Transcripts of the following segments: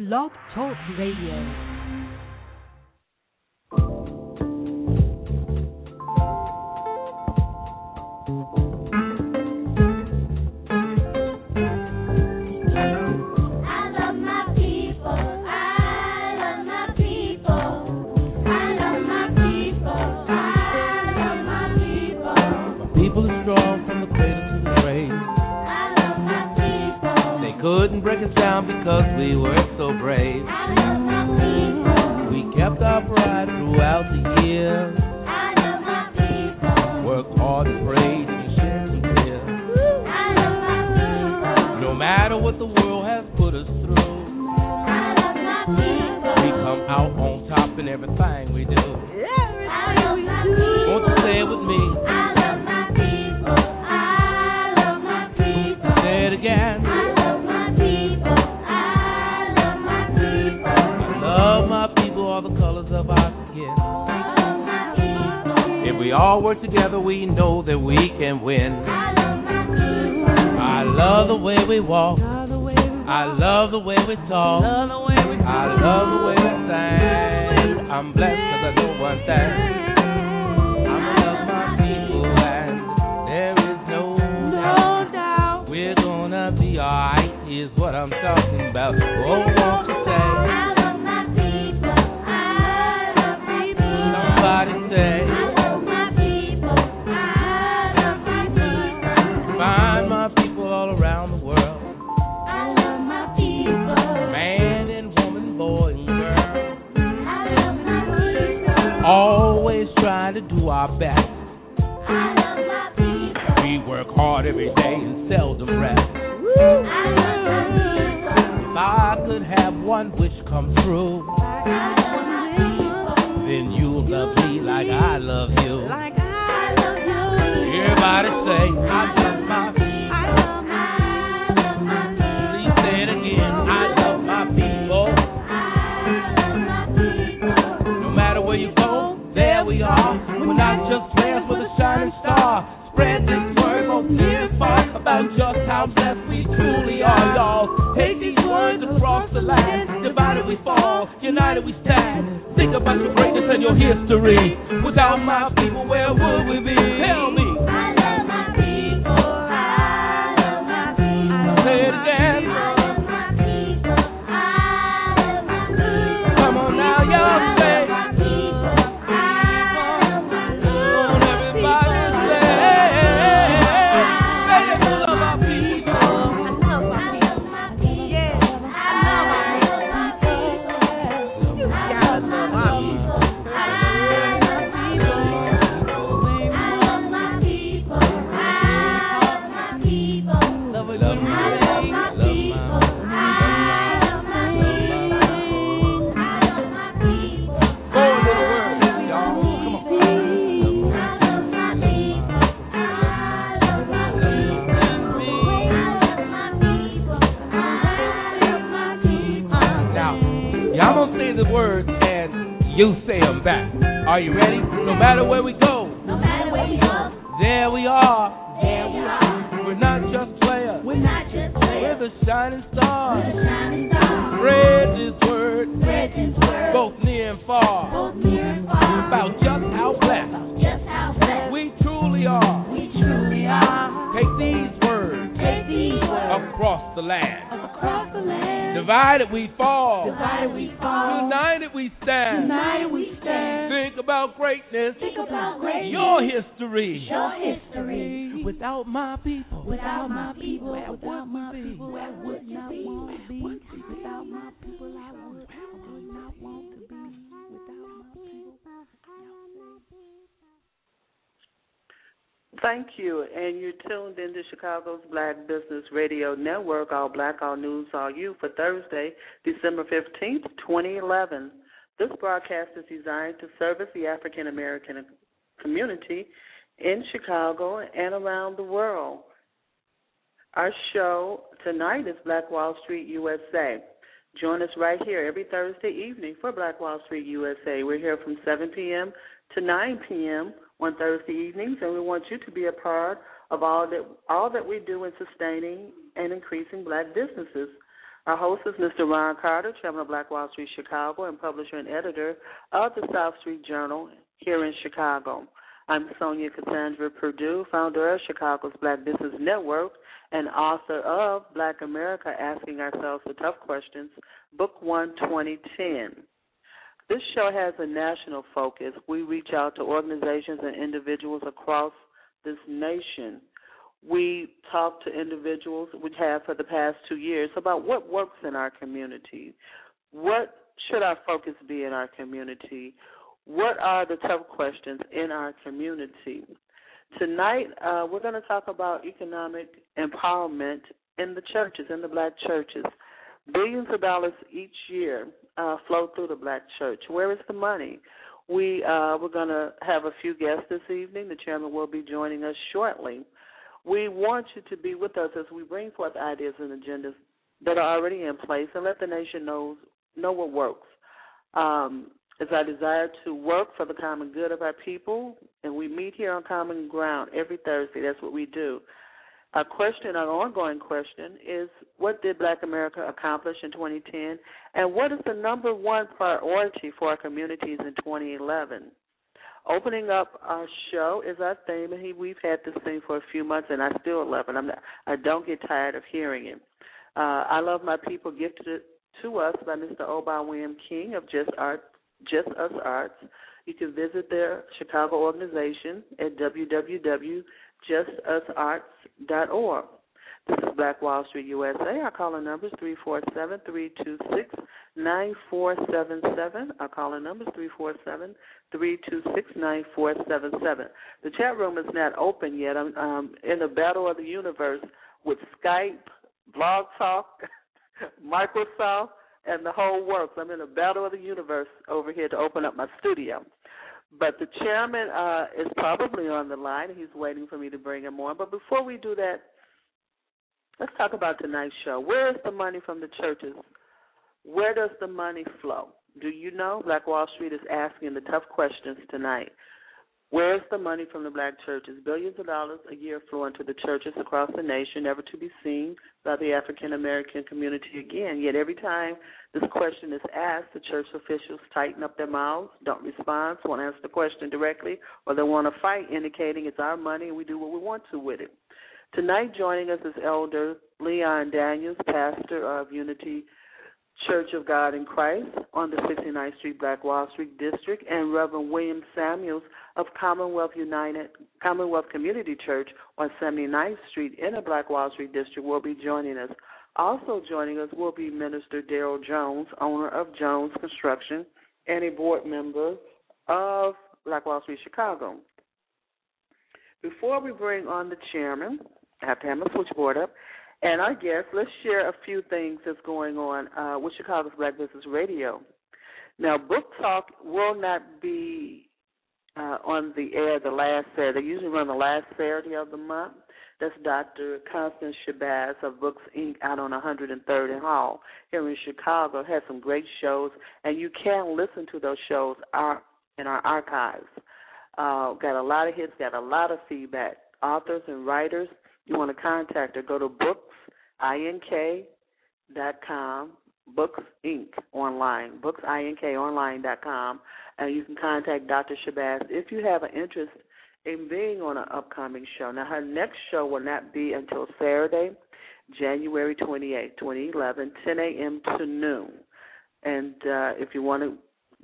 Blog Talk Radio. Break us down because we were so brave. I love my people. We kept our pride throughout the people. Worked hard and prayed and love my people. No matter what the world has put us through, I love my people. we come out on top in everything we do. Won't you say it with me? We all work together, we know that we can win. I love the way we walk. I love the way we talk. I love the way we sing. I'm blessed because I know one thing. I'm love my people and there is no doubt we're gonna be alright. Is what I'm talking about. Oh, far, Both near and far. about just how blessed just how blessed we truly are. we truly are. Take these words Take these words across the land. across the land. Divided we fall, Divided we fall. united we stand. United we stand. Think about greatness, Think about greatness. your history. Your history. Without my people, Without my people, where without would my people, where would you be? Without my people, I would not want to be. Thank you. And you're tuned into Chicago's Black Business Radio Network, All Black, All News, All You, for Thursday, December 15th, 2011. This broadcast is designed to service the African American community in Chicago and around the world. Our show tonight is Black Wall Street USA. Join us right here every Thursday evening for Black Wall Street USA. We're here from 7 p.m. to 9 p.m. on Thursday evenings, and we want you to be a part of all that all that we do in sustaining and increasing black businesses. Our host is Mr. Ron Carter, chairman of Black Wall Street Chicago and publisher and editor of the South Street Journal here in Chicago. I'm Sonja Cassandra Perdue, founder of Chicago's Black Business Network and author of Black America Asking Ourselves the Tough Questions, Book One 2010. This show has a national focus. We reach out to organizations and individuals across this nation. We talk to individuals, we have for the past two years, about what works in our community. What should our focus be in our community? What are the tough questions in our community? Tonight, uh, we're going to talk about economic empowerment in the churches, in the black churches. Billions of dollars each year uh, flow through the black church. Where is the money? We uh, we're going to have a few guests this evening. The chairman will be joining us shortly. We want you to be with us as we bring forth ideas and agendas that are already in place and let the nation know know what works. Um, it's our desire to work for the common good of our people, and we meet here on common ground every Thursday. That's what we do. Our question, our ongoing question, is what did Black America accomplish in 2010, and what is the number one priority for our communities in 2011? Opening up our show is our theme, and we've had this thing for a few months, and I still love it. I'm not, I don't get tired of hearing it. Uh, I love my people gifted to us by Mr. Oba William King of Just Art, Just Us Arts. You can visit their Chicago organization at www.justusarts.org. This is Black Wall Street USA. Our calling number is 347 326 9477. Our calling number is 347 326 9477. The chat room is not open yet. I'm um, in the battle of the universe with Skype, Blog Talk, Microsoft, and the whole works. I'm in a battle of the universe over here to open up my studio. But the chairman uh, is probably on the line. He's waiting for me to bring him on. But before we do that, let's talk about tonight's show. Where is the money from the churches? Where does the money flow? Do you know? Black Wall Street is asking the tough questions tonight. Where is the money from the black churches? Billions of dollars a year flow into the churches across the nation, never to be seen by the African American community again. Yet every time this question is asked, the church officials tighten up their mouths, don't respond, won't answer the question directly, or they want to fight, indicating it's our money and we do what we want to with it. Tonight, joining us is Elder Leon Daniels, pastor of Unity Church of God in Christ on the 69th Street Black Wall Street District, and Reverend William Samuels of Commonwealth United Commonwealth Community Church on 79th Street in the Black Wall Street District will be joining us. Also joining us will be Minister Darryl Jones, owner of Jones Construction, and a board member of Black Wall Street Chicago. Before we bring on the chairman, I have to have my switchboard up. And our guests, let's share a few things that's going on uh, with Chicago's Black Business Radio. Now, Book Talk will not be uh, on the air the last Saturday. They usually run the last Saturday of the month. That's Dr. Constance Shabazz of Books Inc. out on 103rd and Hall here in Chicago. Has some great shows, and you can listen to those shows in our archives. Uh, got a lot of hits, got a lot of feedback. Authors and writers you want to contact her, go to booksink.com, Books Inc. online, books i n k online dot com and you can contact Dr. Shabazz if you have an interest in being on an upcoming show. Now, her next show will not be until Saturday, January 28, 2011, 10 a.m. to noon. And uh, if you want to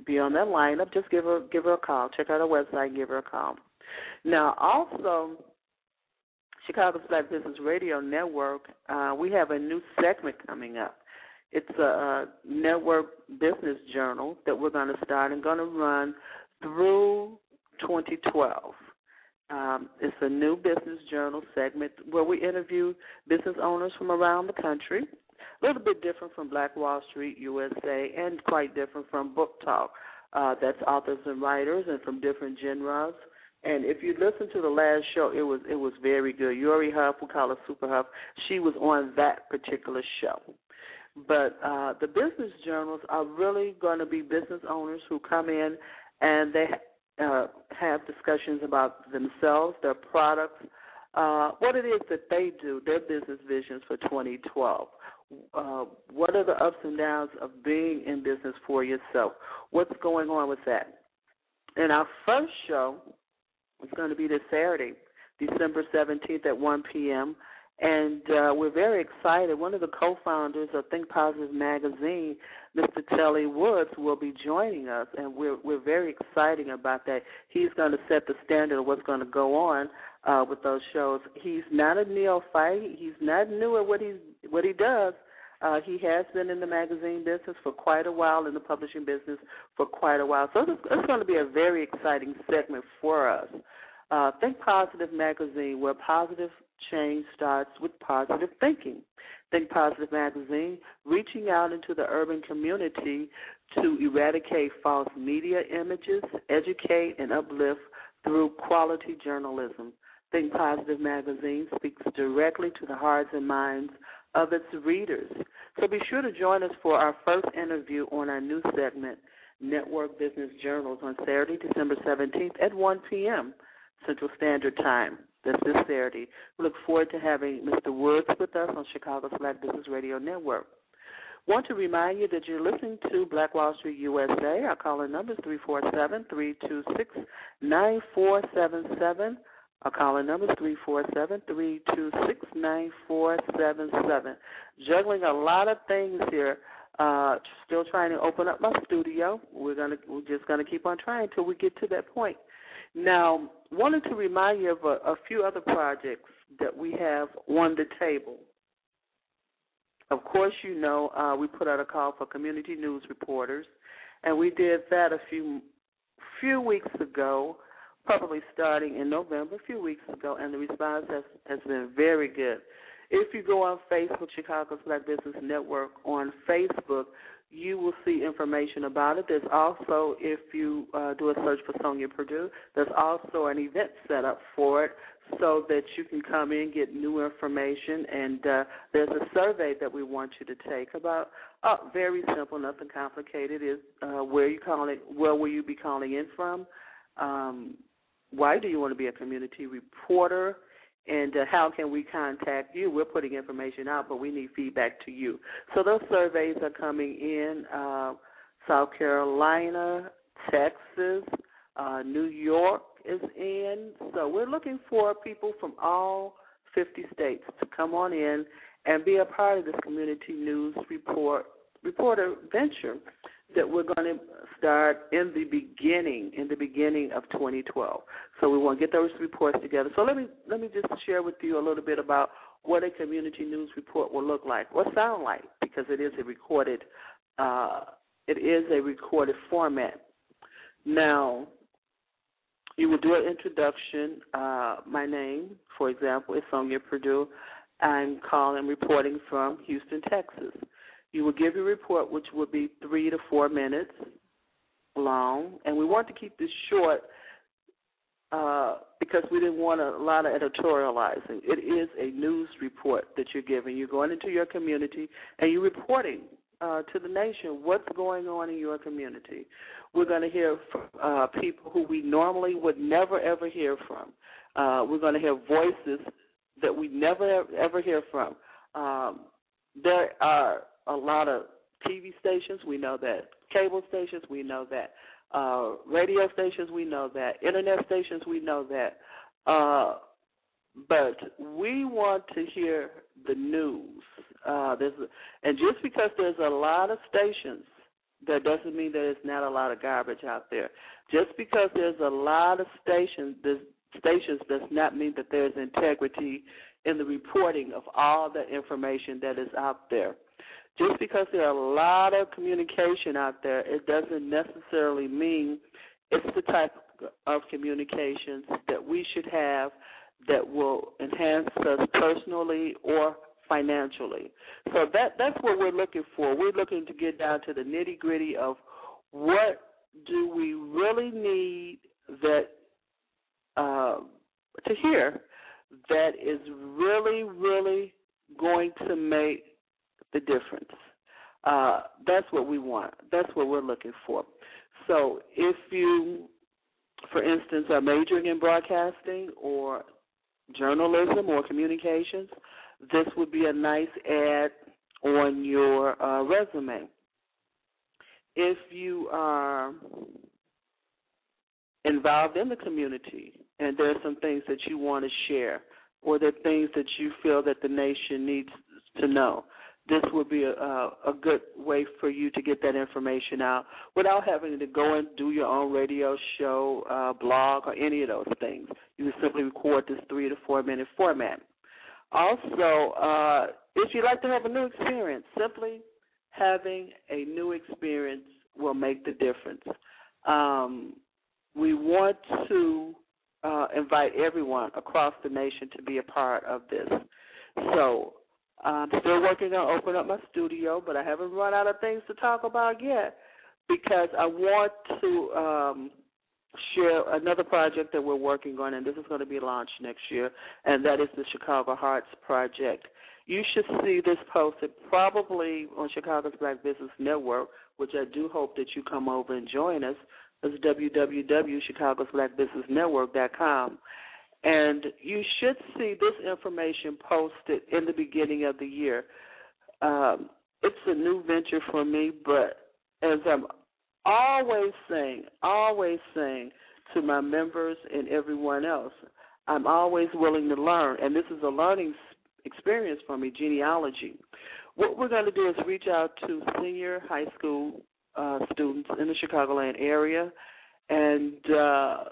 be on that lineup, just give her give her a call. Check out her website, give her a call. Now, also Chicago's Black Business Radio Network, uh, we have a new segment coming up. It's a, a network business journal that we're going to start and going to run through 2012. Um, it's a new business journal segment where we interview business owners from around the country. A little bit different from Black Wall Street USA and quite different from Book Talk. Uh, that's authors and writers and from different genres. And if you listen to the last show, it was it was very good. Yuri Huff, we call her Super Huff, she was on that particular show. But uh, the business journals are really going to be business owners who come in and they uh, have discussions about themselves, their products, uh, what it is that they do, their business visions for 2012. uh, what are the ups and downs of being in business for yourself? What's going on with that? And our first show is going to be this Saturday, December 17th at 1 p.m. And uh, we're very excited. One of the co-founders of Think Positive Magazine, Mr. Telly Woods, will be joining us, and we're we're very excited about that. He's going to set the standard of what's going to go on uh, with those shows. He's not a neophyte. He's not new at what he's what he does. Uh, he has been in the magazine business for quite a while, in the publishing business for quite a while. So it's, it's going to be a very exciting segment for us. Uh, Think Positive Magazine, where positive change starts with positive thinking. Think Positive Magazine, reaching out into the urban community to eradicate false media images, educate, and uplift through quality journalism. Think Positive Magazine speaks directly to the hearts and minds of its readers. So be sure to join us for our first interview on our new segment, Network Business Journals, on Saturday, December 17th at 1 p.m. Central Standard Time. That's this Saturday. We look forward to having Mr. Woods with us on Chicago's Black Business Radio Network. Want to remind you that you're listening to Black Wall Street USA. Our caller number is 347 326 9477. Our caller number is 347 326 9477. Juggling a lot of things here. Uh, still trying to open up my studio. We're gonna we're just gonna keep on trying until we get to that point. Now, wanted to remind you of a, a few other projects that we have on the table. Of course, you know uh, we put out a call for community news reporters, and we did that a few few weeks ago, probably starting in November, a few weeks ago, and the response has has been very good. If you go on Facebook, Chicago's Black Business Network on Facebook, you will see information about it. There's also, if you uh, do a search for Sonja Perdue, there's also an event set up for it so that you can come in, get new information, and uh, there's a survey that we want you to take about. Uh, very simple, nothing complicated. Is uh, where you calling? Where will you be calling in from? Um, why do you want to be a community reporter? and uh, how can we contact you? We're putting information out, but we need feedback to you. So those surveys are coming in uh, South Carolina, Texas, uh, New York is in. So we're looking for people from all 50 states to come on in and be a part of this community news report reporter venture that we're going to start in the beginning, in the beginning of 2012. So we want to get those reports together. So let me let me just share with you a little bit about what a community news report will look like, or sound like, because it is a recorded, uh, it is a recorded format. Now, you will do an introduction. Uh, my name, for example, is Sonja Perdue. I'm calling, reporting from Houston, Texas. You will give your report, which will be three to four minutes long, and we want to keep this short uh, because we didn't want a lot of editorializing. It is a news report that you're giving. You're going into your community and you're reporting uh, to the nation what's going on in your community. We're going to hear from uh, people who we normally would never ever hear from. Uh, we're going to hear voices that we never ever hear from. Um, there are a lot of TV stations, we know that. Cable stations, we know that. Uh, radio stations, we know that. Internet stations, we know that. Uh, but we want to hear the news. Uh, there's, and just because there's a lot of stations, that doesn't mean that there's not a lot of garbage out there. Just because there's a lot of stations, stations does not mean that there's integrity in the reporting of all the information that is out there just because there are a lot of communication out there, it doesn't necessarily mean it's the type of communications that we should have that will enhance us personally or financially. So that that's what we're looking for. We're looking to get down to the nitty gritty of what do we really need that uh, to hear that is really, really going to make the difference. Uh, that's what we want. That's what we're looking for. So if you, for instance, are majoring in broadcasting or journalism or communications, this would be a nice add on your uh, resume. If you are involved in the community and there are some things that you want to share or there are things that you feel that the nation needs to know, this would be a, a, good way for you to get that information out without having to go and do your own radio show, uh, blog, or any of those things. You can simply record this three to four minute format. Also, uh, if you'd like to have a new experience, simply having a new experience will make the difference. Um, we want to uh, invite everyone across the nation to be a part of this. So I'm still working on opening up my studio, but I haven't run out of things to talk about yet because I want to um, share another project that we're working on, and this is going to be launched next year, and that is the Chicago Hearts Project. You should see this posted probably on Chicago's Black Business Network, which I do hope that you come over and join us. It's www.chicagosblackbusinessnetwork.com. And you should see this information posted in the beginning of the year. Um, it's a new venture for me, but as I'm always saying, always saying to my members and everyone else, I'm always willing to learn, and this is a learning experience for me, genealogy. What we're going to do is reach out to senior high school uh, students in the Chicagoland area and uh,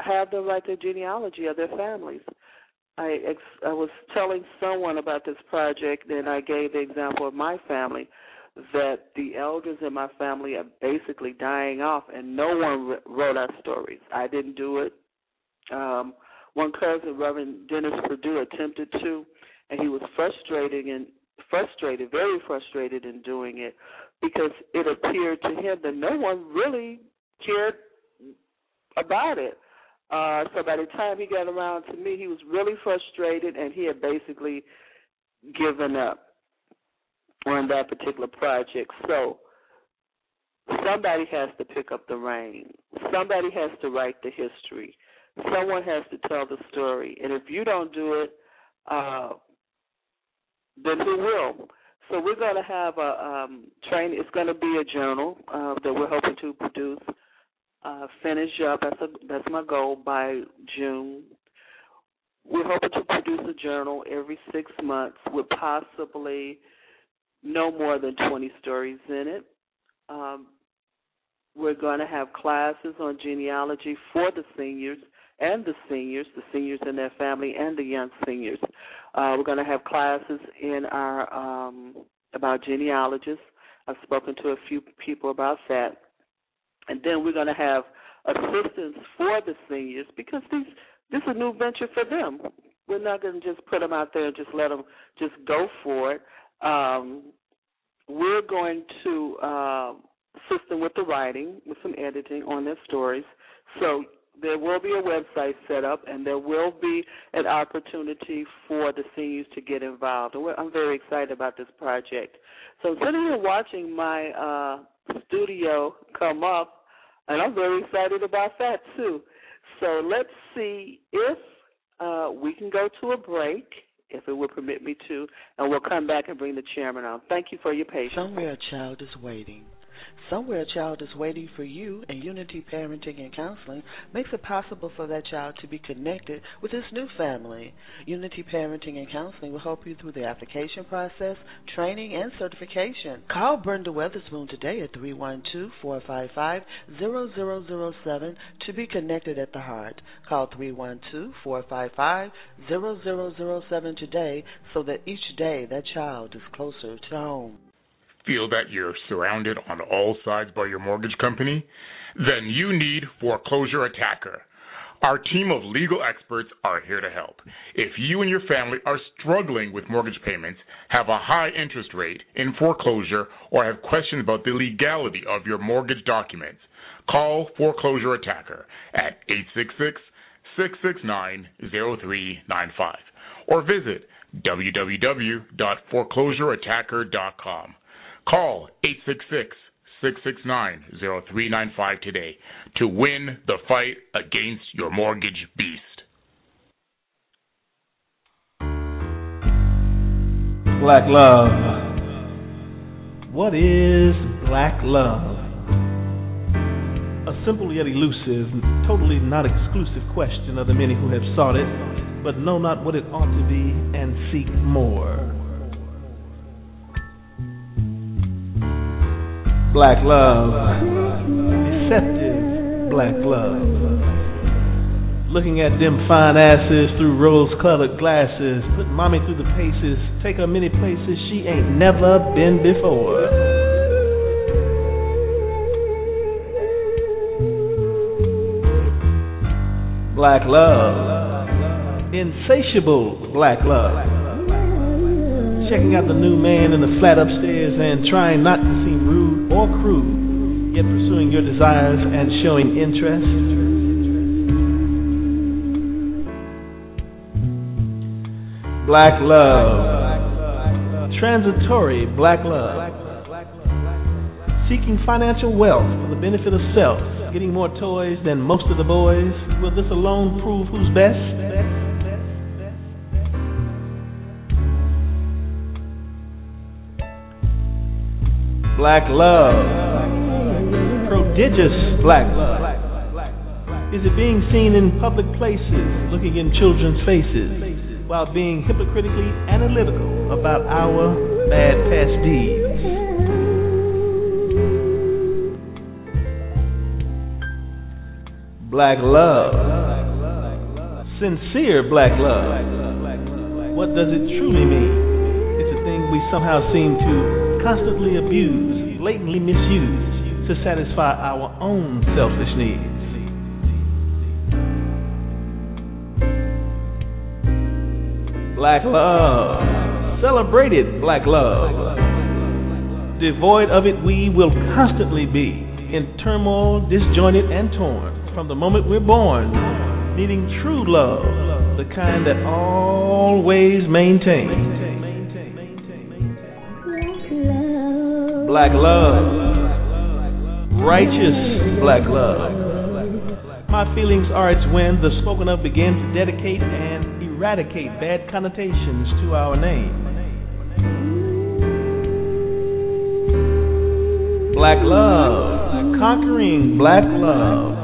have them write their genealogy of their families. I ex- I was telling someone about this project, and I gave the example of my family that the elders in my family are basically dying off, and no one wrote our stories. I didn't do it. Um, one cousin, Reverend Dennis Perdue, attempted to, and he was frustrated and frustrated, very frustrated in doing it because it appeared to him that no one really cared about it. Uh, so by the time he got around to me, he was really frustrated and he had basically given up on that particular project. So somebody has to pick up the reign. Somebody has to write the history. Someone has to tell the story. And if you don't do it, uh, then who will? So we're going to have a um, train. It's going to be a journal uh, that we're hoping to produce, uh, finish up. That's a, that's my goal by June. We're hoping to produce a journal every six months with possibly no more than 20 stories in it. Um, we're going to have classes on genealogy for the seniors and the seniors, the seniors and their family, and the young seniors. Uh, we're going to have classes in our um, about genealogists. I've spoken to a few people about that, and then we're going to have assistance for the seniors because these this is a new venture for them. We're not going to just put them out there and just let them just go for it. Um, we're going to uh, assist them with the writing, with some editing on their stories. So there will be a website set up, and there will be an opportunity for the seniors to get involved. I'm very excited about this project. So sitting here watching my uh, studio come up, and I'm very excited about that too. So let's see if uh, we can go to a break, if it will permit me to, and we'll come back and bring the chairman on. Thank you for your patience. Somewhere a child is waiting. Somewhere a child is waiting for you, and Unity Parenting and Counseling makes it possible for that child to be connected with his new family. Unity Parenting and Counseling will help you through the application process, training, and certification. Call Brenda Weatherspoon today at 312-455-0007 to be connected at the heart. Call 312-455-0007 today so that each day that child is closer to home feel that you're surrounded on all sides by your mortgage company? Then you need Foreclosure Attacker. Our team of legal experts are here to help. If you and your family are struggling with mortgage payments, have a high interest rate in foreclosure, or have questions about the legality of your mortgage documents, call Foreclosure Attacker at 866 669 0395 or visit www.foreclosureattacker.com. Call 866 669 0395 today to win the fight against your mortgage beast. Black love What is black love? A simple yet elusive, totally not exclusive question of the many who have sought it, but know not what it ought to be and seek more. Black love, deceptive black love. Looking at them fine asses through rose colored glasses, put mommy through the paces, take her many places she ain't never been before. Black love, insatiable black love. Checking out the new man in the flat upstairs and trying not to seem rude or crude, yet pursuing your desires and showing interest. Black love. Transitory black love. Seeking financial wealth for the benefit of self. Getting more toys than most of the boys. Will this alone prove who's best? Black love. Prodigious black love. Is it being seen in public places, looking in children's faces? while being hypocritically analytical about our bad past deeds. Black love. Sincere black love. What does it truly mean? It's a thing we somehow seem to constantly abuse, blatantly misuse to satisfy our own selfish needs. black love, celebrated black love. Devoid of it, we will constantly be in turmoil, disjointed, and torn from the moment we're born, needing true love, the kind that always maintains. Black love, righteous black love. My feelings are it's when the spoken of begin to dedicate and eradicate bad connotations to our name. Black love, conquering black love.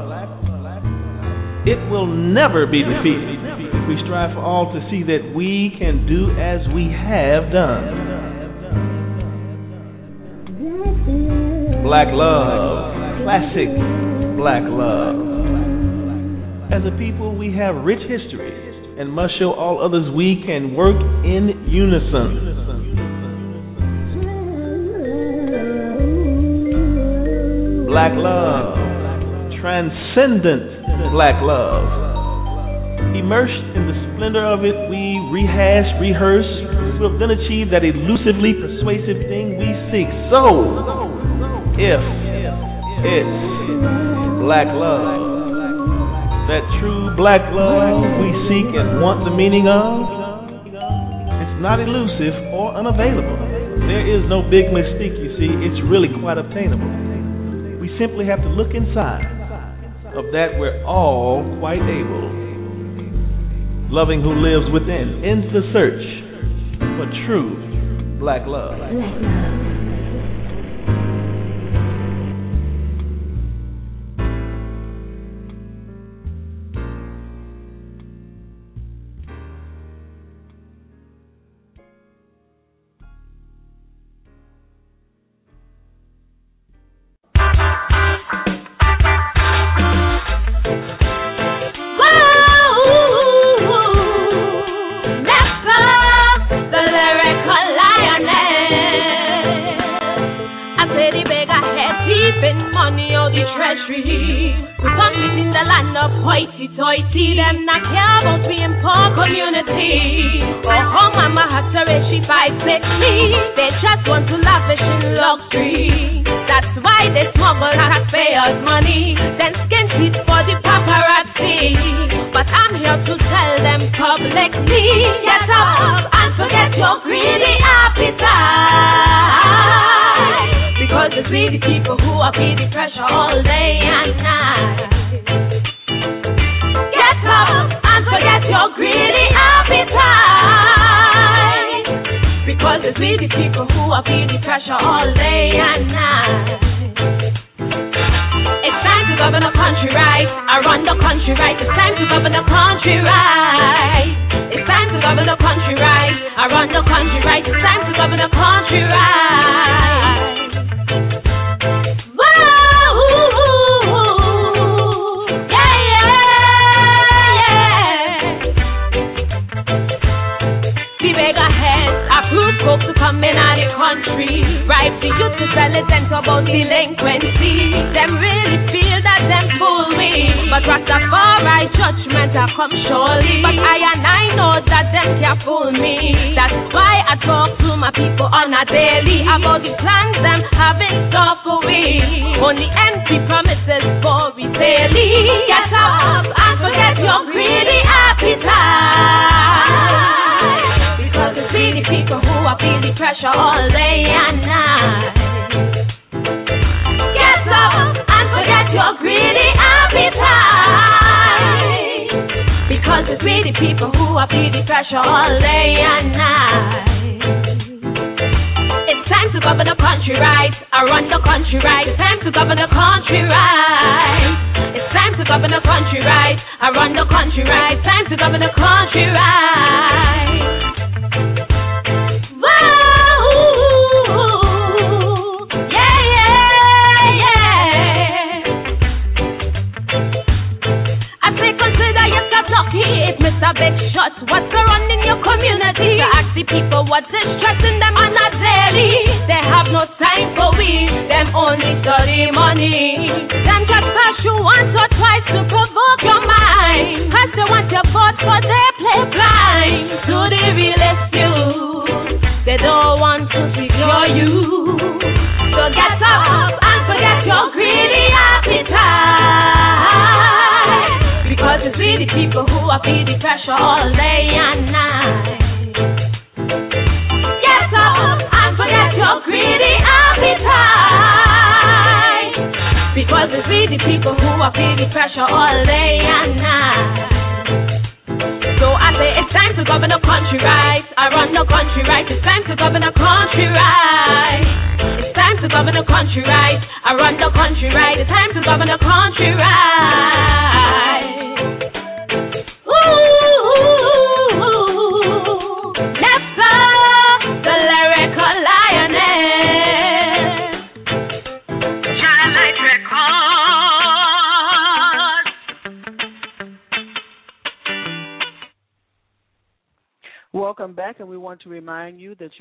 It will never be defeated we strive for all to see that we can do as we have done. Black love, classic black love. As a people, we have rich history and must show all others we can work in unison. Black love, transcendent black love. Immersed in the splendor of it, we rehash, rehearse, to have then achieved that elusively persuasive thing we seek. So, if it's black love, that true black love we seek and want the meaning of, it's not elusive or unavailable. There is no big mystique, you see, it's really quite obtainable. We simply have to look inside. Of that, we're all quite able. Loving who lives within, ends the search for true black love. it's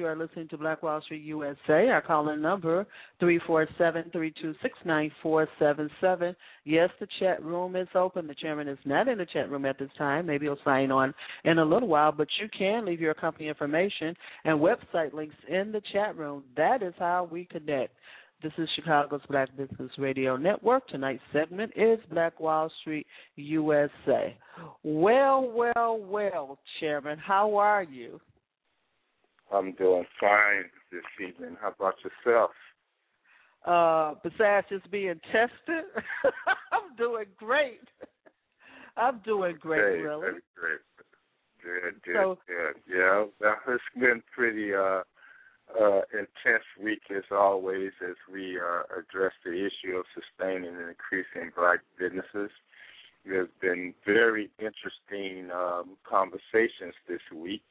you are listening to Black Wall Street USA. Our calling number three four seven three two six nine four seven seven. Yes, the chat room is open. The chairman is not in the chat room at this time. Maybe he'll sign on in a little while, but you can leave your company information and website links in the chat room. That is how we connect. This is Chicago's Black Business Radio Network. Tonight's segment is Black Wall Street USA. Well, well, well, Chairman, how are you? I'm doing fine this evening. How about yourself? Uh, besides just being tested, I'm doing great. I'm doing great, Great, really. very great. Good, good, So- good. Yeah, well, it's been pretty uh, uh, intense week as always as we uh, address the issue of sustaining and increasing black businesses. There's been very interesting um, conversations this week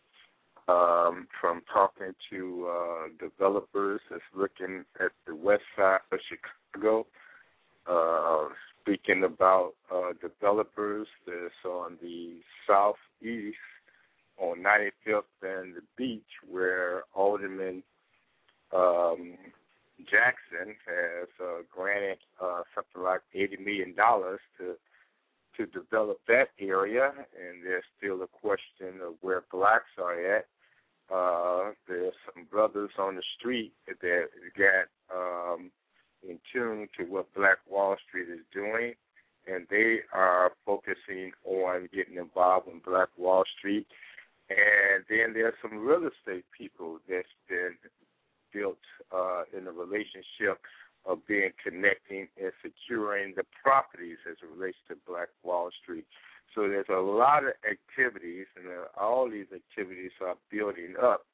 um, from talking to uh, developers that's looking at the west side of Chicago, uh, speaking about uh, developers that's on the southeast on 95th and the beach where Alderman um, Jackson has uh, granted uh, something like $80 million to to develop that area, and there's still a question of where blacks are at. Uh, there's some brothers on the street that got um, in tune to what Black Wall Street is doing, and they are focusing on getting involved in Black Wall Street. And then there's some real estate people that's been built uh, in a relationship of being connecting and securing the properties as it relates to Black Wall Street. So there's a lot of activities, and uh, all these activities are building up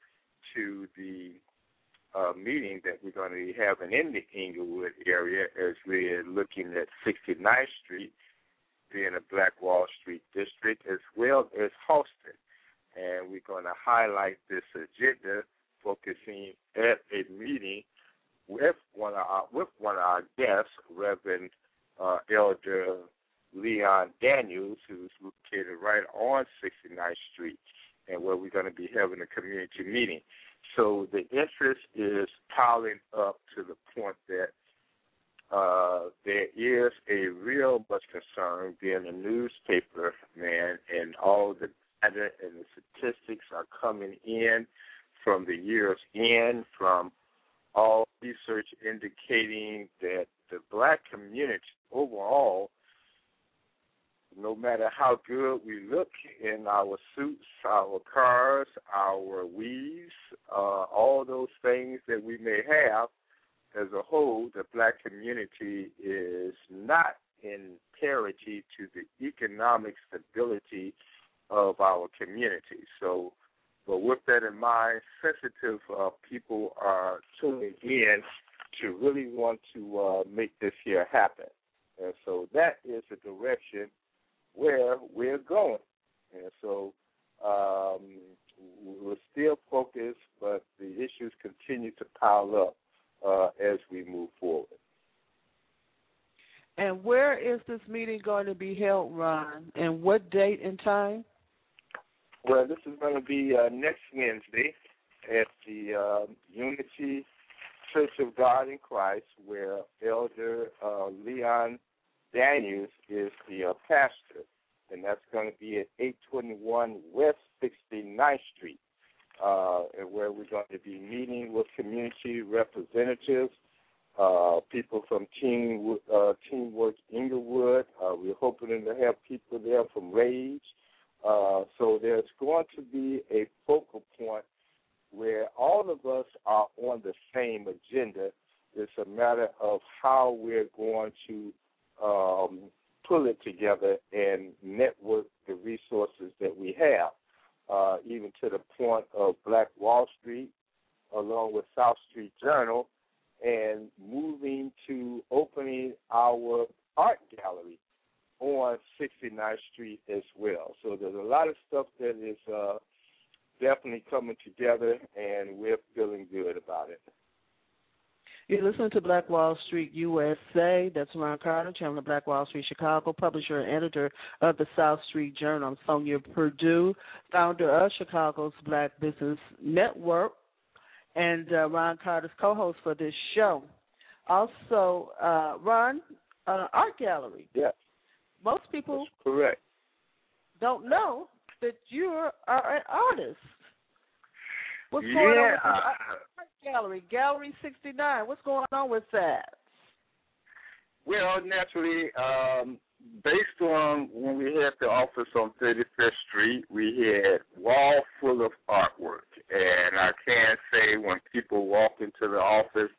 to the uh, meeting that we're going to be having in the Englewood area as we're looking at 69th Street being a Black Wall Street district as well as Halsted. And we're going to highlight this agenda focusing at a meeting with one of our, with one of our guests, Reverend uh, Elder Leon Daniels, who's located right on 69th Street, and where we're going to be having a community meeting. So the interest is piling up to the point that uh, there is a real much concern being a newspaper man and all the data and the statistics are coming in from the years in from all research indicating that the black community overall no matter how good we look in our suits, our cars, our weaves, uh, all those things that we may have, as a whole, the black community is not in parity to the economic stability of our community. So, but with that in mind, sensitive uh, people are tuning in to really want to uh, make this here happen. And so that is the direction where we're going. And so um, we're still focused, but the issues continue to pile up uh, as we move forward. And where is this meeting going to be held, Ron? And what date and time? Well, this is going to be uh, next Wednesday at the uh, Unity Church of God in Christ, where Elder uh, Leon Daniels is the uh, pastor, and that's going to be at 821 West 69th Street, uh, where we're going to be meeting with community representatives, uh, people from Team uh, Teamwork Englewood. Uh, we're hoping to have people there from Rage. Uh, so there's going to be a focal point where all of us are on the same agenda. It's a matter of how we're going to um, pull it together and network the resources that we have, uh, even to the point of Black Wall Street, along with South Street Journal, and moving to opening our art gallery on 69th Street as well. So there's a lot of stuff that is uh, definitely coming together, and we're feeling good about it. You're listening to Black Wall Street USA. That's Ron Carter, chairman of Black Wall Street Chicago, publisher and editor of the South Street Journal. I'm Sonja Perdue, founder of Chicago's Black Business Network, and uh, Ron Carter's co-host for this show. Also, uh, Ron, uh, art gallery. Yes. Most people That's correct. don't know that you are an artist. What's yeah. going on with the art gallery, Gallery 69? What's going on with that? Well, naturally, um, based on when we had the office on 35th Street, we had wall full of artwork, and I can say when people walk into the office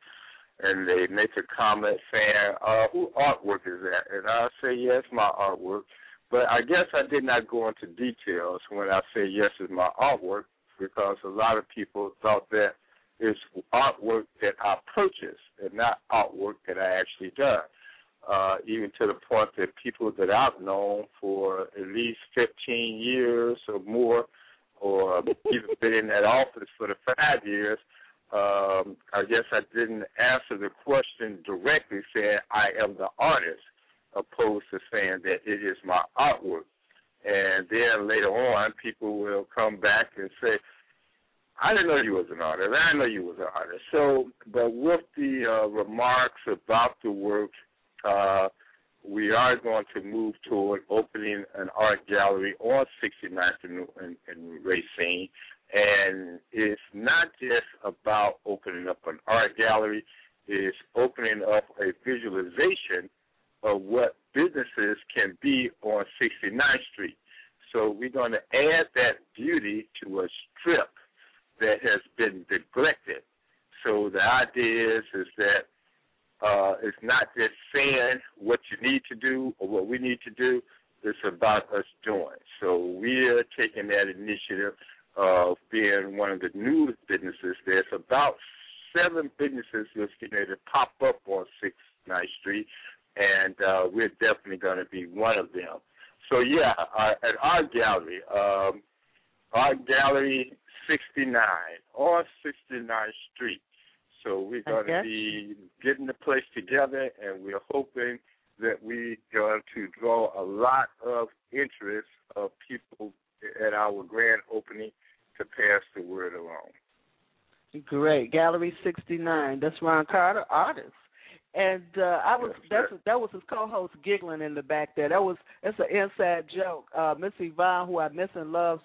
and they make a comment saying, uh, "Who artwork is that?" and I say, "Yes, my artwork." But I guess I did not go into details when I say yes, it's my artwork because a lot of people thought that it's artwork that I purchased and not artwork that I actually done. Uh, even to the point that people that I've known for at least 15 years or more, or even been in that office for the five years, um, I guess I didn't answer the question directly, saying I am the artist, opposed to saying that it is my artwork. And then later on, people will come back and say, I didn't know you was an artist. I didn't know you was an artist. So, but with the uh, remarks about the work, uh, we are going to move toward opening an art gallery on 69th and, and, and Racine. And it's not just about opening up an art gallery, it's opening up a visualization of what businesses can be on 69th Street. So we're going to add that beauty to a strip that has been neglected. So the idea is is that uh, it's not just saying what you need to do or what we need to do. It's about us doing. So we are taking that initiative of being one of the newest businesses. There's about seven businesses listed there to pop up on Sixth Ninth Street, and uh, we're definitely going to be one of them. So yeah, uh, at our gallery, um, our gallery 69 on 69th Street. So we're going Okay. to be getting the place together, and we're hoping that we're going to draw a lot of interest of people at our grand opening to pass the word along. Great. Gallery 69. That's Ron Carter, artist. And uh, I was Yes, that's sir. that was his co-host giggling in the back there. That was it's an inside joke. Uh, Miss Yvonne, who I miss and love,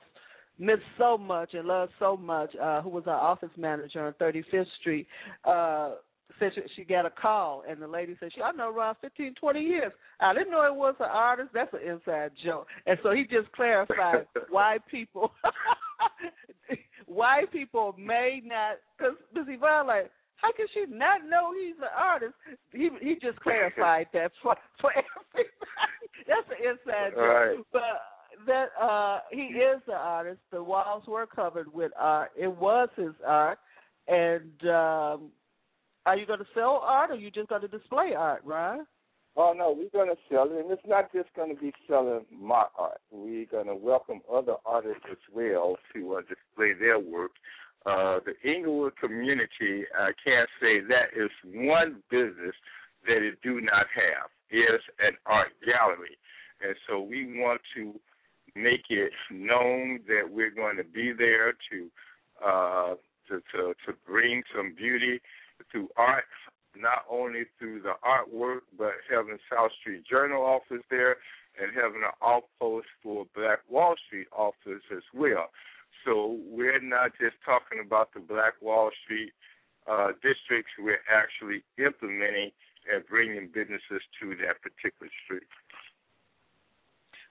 miss so much and love so much, uh, who was our office manager on 35th Street, uh, said she, she got a call, and the lady said, "She I know Ron 15, 20 years. I didn't know it was an artist. That's an inside joke." And so he just clarified why people why people may not because Miss Yvonne like. How can she not know he's an artist? He he just clarified that for for everybody. That's an inside joke. Right. But that uh he is an artist. The walls were covered with art. It was his art. And um are you gonna sell art or you just gonna display art, Ron? Oh no, we're going to sell it, and it's not just going to be selling my art. We're going to welcome other artists as well to uh, display their work. Uh, the Englewood community, I can't say that is one business that it do not have is an art gallery, and so we want to make it known that we're going to be there to uh, to, to to bring some beauty through art not only through the artwork, but having South Street Journal office there and having an outpost for Black Wall Street office as well. So we're not just talking about the Black Wall Street uh, districts, we're actually implementing and bringing businesses to that particular street.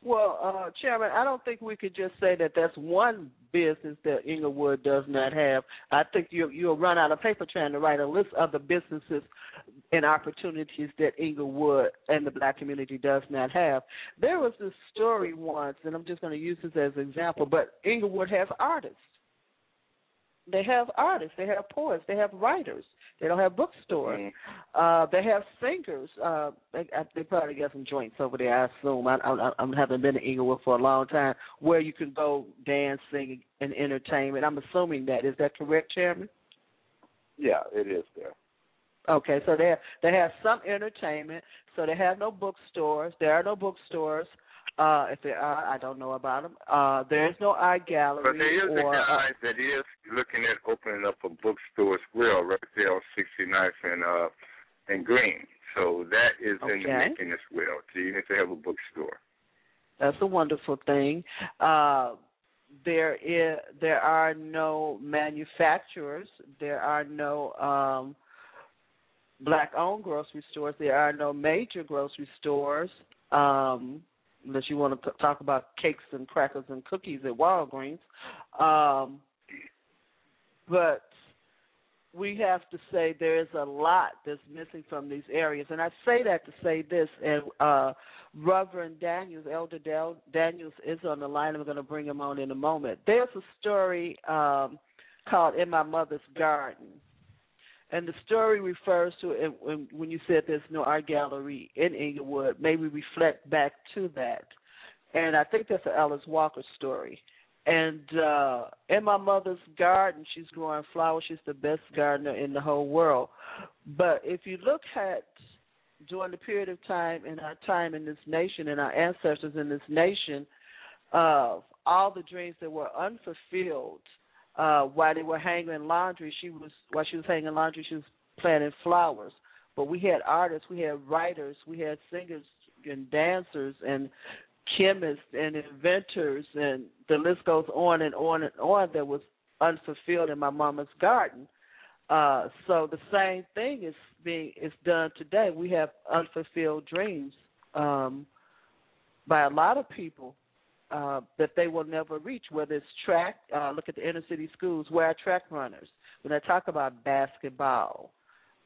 Well, uh, Chairman, I don't think we could just say that that's one business that Englewood does not have. I think you you'll run out of paper trying to write a list of the businesses and opportunities that Englewood and the black community does not have. There was this story once, and I'm just going to use this as an example, but Englewood has artists. They have artists, they have poets, they have writers. They don't have bookstores. Mm-hmm. Uh, they have singers. Uh, they, they probably got some joints over there. I assume. I, I, I haven't been to Englewood for a long time, where you can go dance, sing, and entertainment. I'm assuming that is that correct, Chairman? Yeah, it is there. Okay, so they have, they have some entertainment. So they have no bookstores. There are no bookstores. Uh, if there are, I don't know about them. Uh, there is no art gallery But there is or a uh, guy that is looking at opening up a bookstore as well, right there on 69th and uh and Green. So that is in the making as well. So you even to have a bookstore. That's a wonderful thing. Uh, there is there are no manufacturers. There are no um, black-owned grocery stores. There are no major grocery stores. Um, unless you want to talk about cakes and crackers and cookies at Walgreens. Um, but we have to say there is a lot that's missing from these areas. And I say that to say this, and uh, Reverend Daniels, Elder Del- Daniels is on the line, we're going to bring him on in a moment. There's a story um, called In My Mother's Garden. And the story refers to when, you said there's no art gallery in Englewood, maybe reflect back to that. And I think that's an Alice Walker story. And uh in my mother's garden she's growing flowers. She's the best gardener in the whole world. But if you look at during the period of time in our time in this nation and our ancestors in this nation, of all the dreams that were unfulfilled, uh, while they were hanging laundry, she was while she was hanging laundry, she was planting flowers. But we had artists, we had writers, we had singers and dancers and chemists and inventors, and the list goes on and on and on. That was unfulfilled in my mama's garden. Uh, so the same thing is being is done today. We have unfulfilled dreams um, by a lot of people uh, that they will never reach. Whether it's track, uh, look at the inner city schools. Where are track runners? When I talk about basketball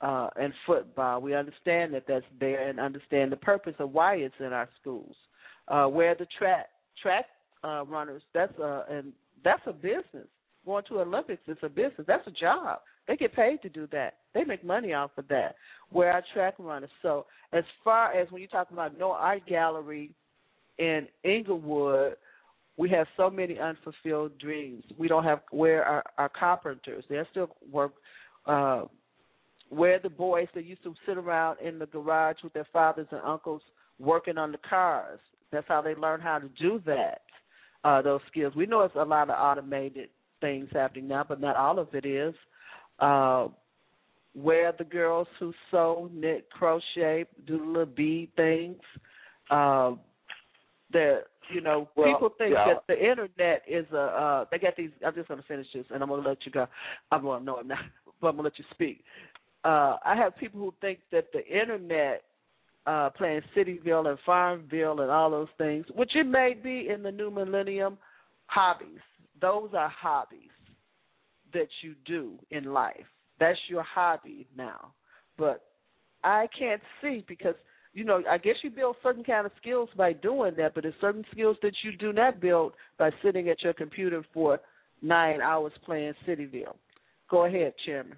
uh, and football, we understand that that's there and understand the purpose of why it's in our schools. Uh, where are the track track uh, runners? That's a and That's a business. Going to Olympics is a business. That's a job. They get paid to do that. They make money off of that. Where our track runners. So as far as when you talk about no art gallery in Englewood, we have so many unfulfilled dreams. We don't have where our, our carpenters. They still work. Uh, where the boys that used to sit around in the garage with their fathers and uncles working on the cars. That's how they learn how to do that. Uh, those skills. We know it's a lot of automated things happening now, but not all of it is. Uh, where the girls who sew, knit, crochet, do little bead things. Uh, that you know, well, people think yeah. that the internet is a. Uh, they got these. I'm just going to finish this, and I'm going to let you go. I'm well, no, I'm not, but I'm going to let you speak. Uh, I have people who think that the internet uh, playing Cityville and Farmville and all those things, which it may be in the new millennium, hobbies. Those are hobbies that you do in life. That's your hobby now. But I can't see because you know, I guess you build certain kind of skills by doing that, but there's certain skills that you do not build by sitting at your computer for nine hours playing Cityville. Go ahead, Chairman.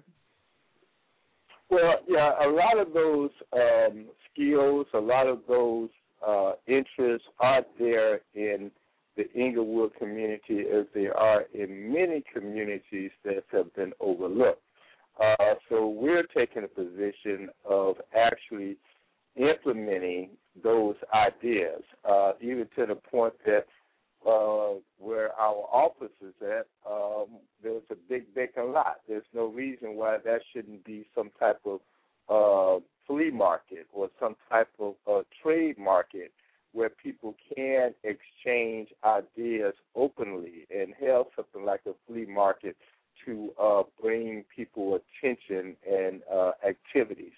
Well, yeah, a lot of those um, skills, a lot of those uh, interests are there in the Englewood community as they are in many communities that have been overlooked. Uh, so we're taking a position of actually implementing those ideas, uh, even to the point that uh, where our office is at, um, there's a big vacant lot. There's no reason why that shouldn't be some type of uh, flea market or some type of uh, trade market where people can exchange ideas openly and have something like a flea market to uh, bring people attention and uh, activities.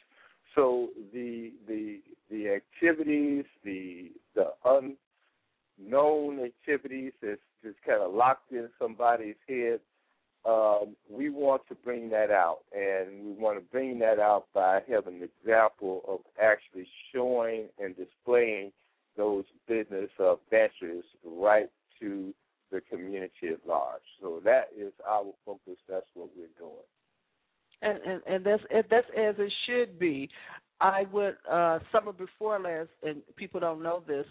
So the the the activities, the the unknown activities that's just kind of locked in somebody's head. Um, we want to bring that out, and we want to bring that out by having an example of actually showing and displaying those business uh, ventures right to the community at large. So that is our focus. That's what we're doing and and, and that's that's as it should be. I would uh summer before last, and people don't know this.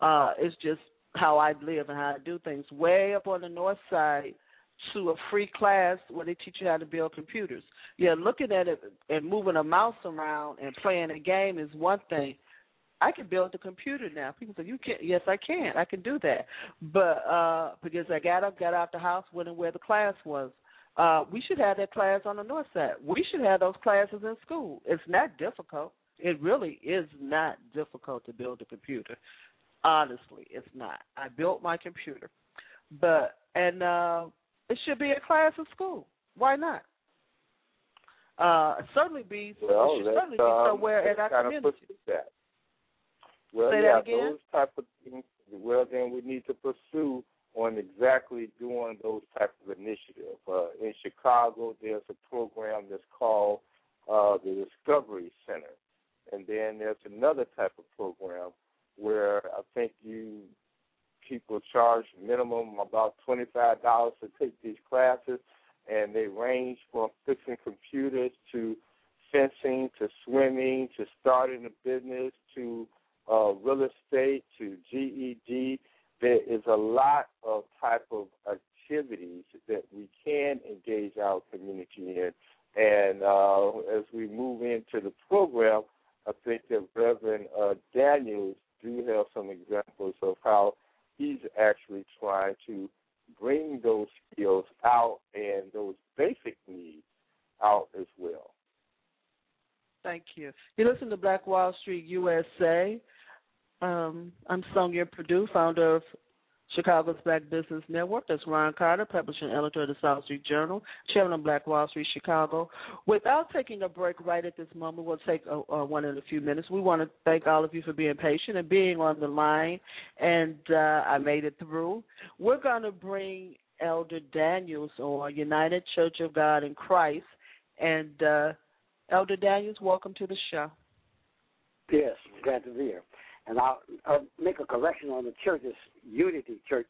Uh, it's just how I live and how I do things. Way up on the north side, to a free class where they teach you how to build computers. Yeah, looking at it and moving a mouse around and playing a game is one thing. I can build a computer now. People say you can't. Yes, I can. I can do that. But uh because I got up, got out the house, went and where the class was. Uh, we should have that class on the north side. We should have those classes in school. It's not difficult. It really is not difficult to build a computer. Honestly, it's not. I built my computer, but and uh, it should be a class in school. Why not? Uh, certainly be. Well, it should certainly be um, somewhere in our community. That. Well, Say yeah, that again? those type of things. Well, then we need to pursue on exactly doing those type of initiatives. Uh, in Chicago, there's a program that's called uh, the Discovery Center, and then there's another type of program where I think you people charge minimum about twenty five dollars to take these classes, and they range from fixing computers to fencing to swimming to starting a business to uh, real estate to GED there is a lot of type of activities that we can engage our community in. And uh, as we move into the program, I think that Reverend uh, Daniels do have some examples of how he's actually trying to bring those skills out and those basic needs out as well. Thank you. You listen to Black Wall Street USA. Um, I'm Sonja Perdue, founder of Chicago's Black Business Network. That's Ron Carter, publisher and editor of the South Street Journal, chairman of Black Wall Street Chicago. Without taking a break right at this moment, we'll take a, a one in a few minutes. We want to thank all of you for being patient and being on the line, and uh, I made it through. We're going to bring Elder Daniels on United Church of God in Christ, and uh, Elder Daniels, welcome to the show. Yes, glad to be here. And I'll, I'll make a correction on the church. It's Unity Church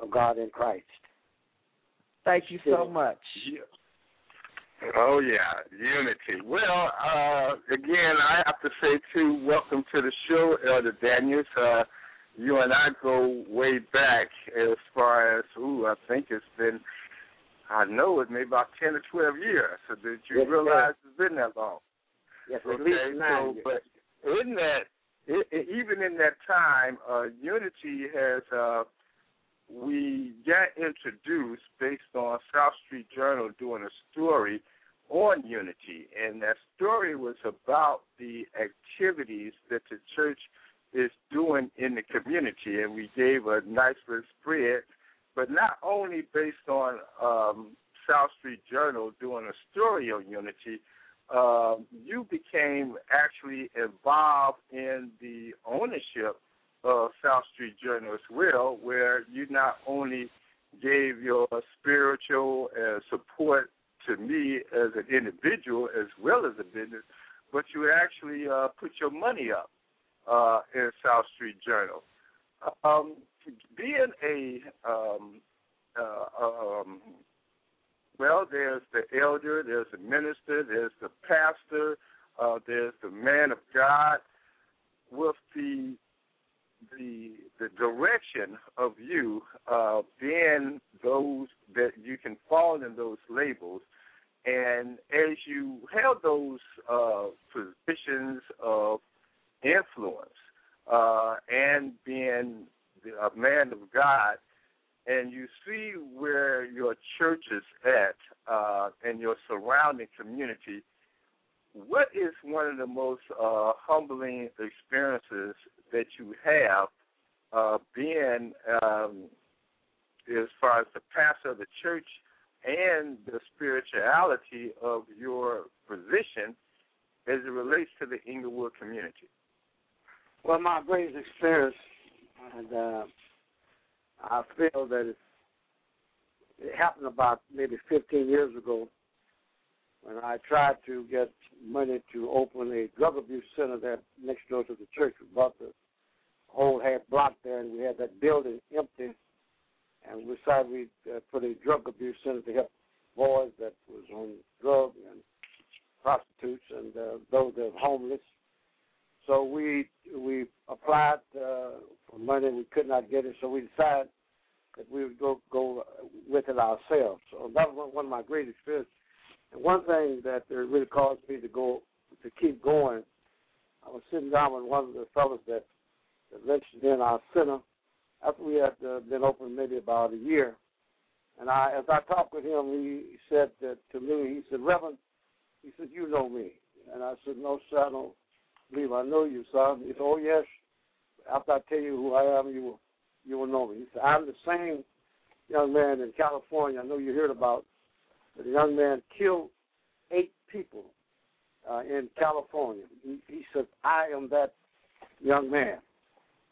of God in Christ. Thank you so much. Yeah. Oh yeah, unity. Well, uh, again, I have to say too, welcome to the show, Elder Daniels. Uh, you and I go way back as far as ooh, I think it's been, I know it maybe about ten or twelve years. So did you Yes, realize it's been that long? Yes, at least nine so years. but in that, i i even in that time, uh, unity has. Uh, we got introduced based on South Street Journal doing a story on unity, and that story was about the activities that the church is doing in the community, and we gave a nice little spread, but not only based on um, South Street Journal doing a story on unity, um, you became actually involved in the ownership of South Street Journal as well, where you not only gave your spiritual uh, support to me as an individual as well as a business, but you actually uh, put your money up uh, in South Street Journal. Um, being a um, uh, um, well, there's the elder, there's the minister, there's the pastor, uh, there's the man of God. With the the the direction of you uh, being those that you can fall in those labels, and as you held those uh, positions of influence uh, and being a man of God, and you see where your church is at uh, and your surrounding community, what is one of the most uh, humbling experiences that you have uh, being um, as far as the pastor of the church and the spirituality of your position as it relates to the Englewood community? Well, my greatest experience, and uh, I feel that it, happened about maybe 15 years ago when I tried to get money to open a drug abuse center there next door to the church. We bought the whole half block there, and we had that building empty. And we decided we'd uh, put a drug abuse center to help boys that was on drugs and prostitutes and uh, those that are homeless. So we we applied uh, for money. We could not get it, so we decided that we would go go with it ourselves. So that was one of my great experiences. And one thing that really caused me to go to keep going, I was sitting down with one of the fellows that, that lectured in our center after we had uh, been open maybe about a year. And I, as I talked with him, he said that to me, he said, Reverend, he said, you know me. And I said, no, sir, I don't believe I know you, son. He said, oh, yes. After I tell you who I am, you will, you will know me. He said, I'm the same young man in California. I know you heard about the young man killed eight people uh, in California. He, he said, I am that young man.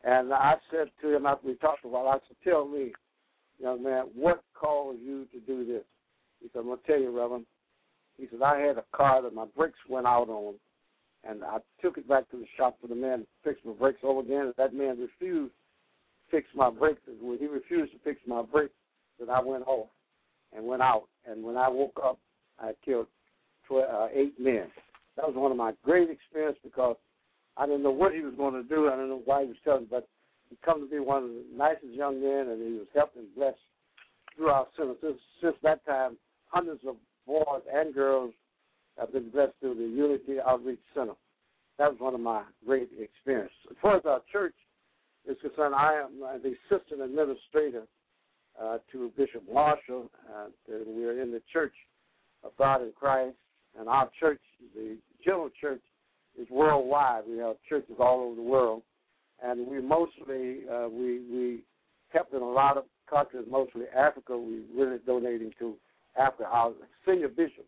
And I said to him after we talked about it, I said, tell me, young man, what caused you to do this? He said, I'm going to tell you, Reverend. He said, I had a car that my brakes went out on, and I took it back to the shop for the man to fix my brakes over again, and that man refused to fix my brakes. When he refused to fix my brakes, then I went home and went out. And when I woke up, I killed 12, uh, eight men. That was one of my great experiences because I didn't know what he was going to do. I didn't know why he was telling but he come to be one of the nicest young men, and he was helped and blessed through our. Since, since that time, hundreds of boys and girls have been blessed through the Unity Outreach Center. That was one of my great experiences. As far as our church is concerned, I am the assistant administrator uh, to Bishop Marshall. Uh, we are in the Church of God in Christ, and our church, the general church, is worldwide. We have churches all over the world, and we mostly uh, we we help in a lot of countries, mostly Africa. We really donating to Africa. Our senior bishop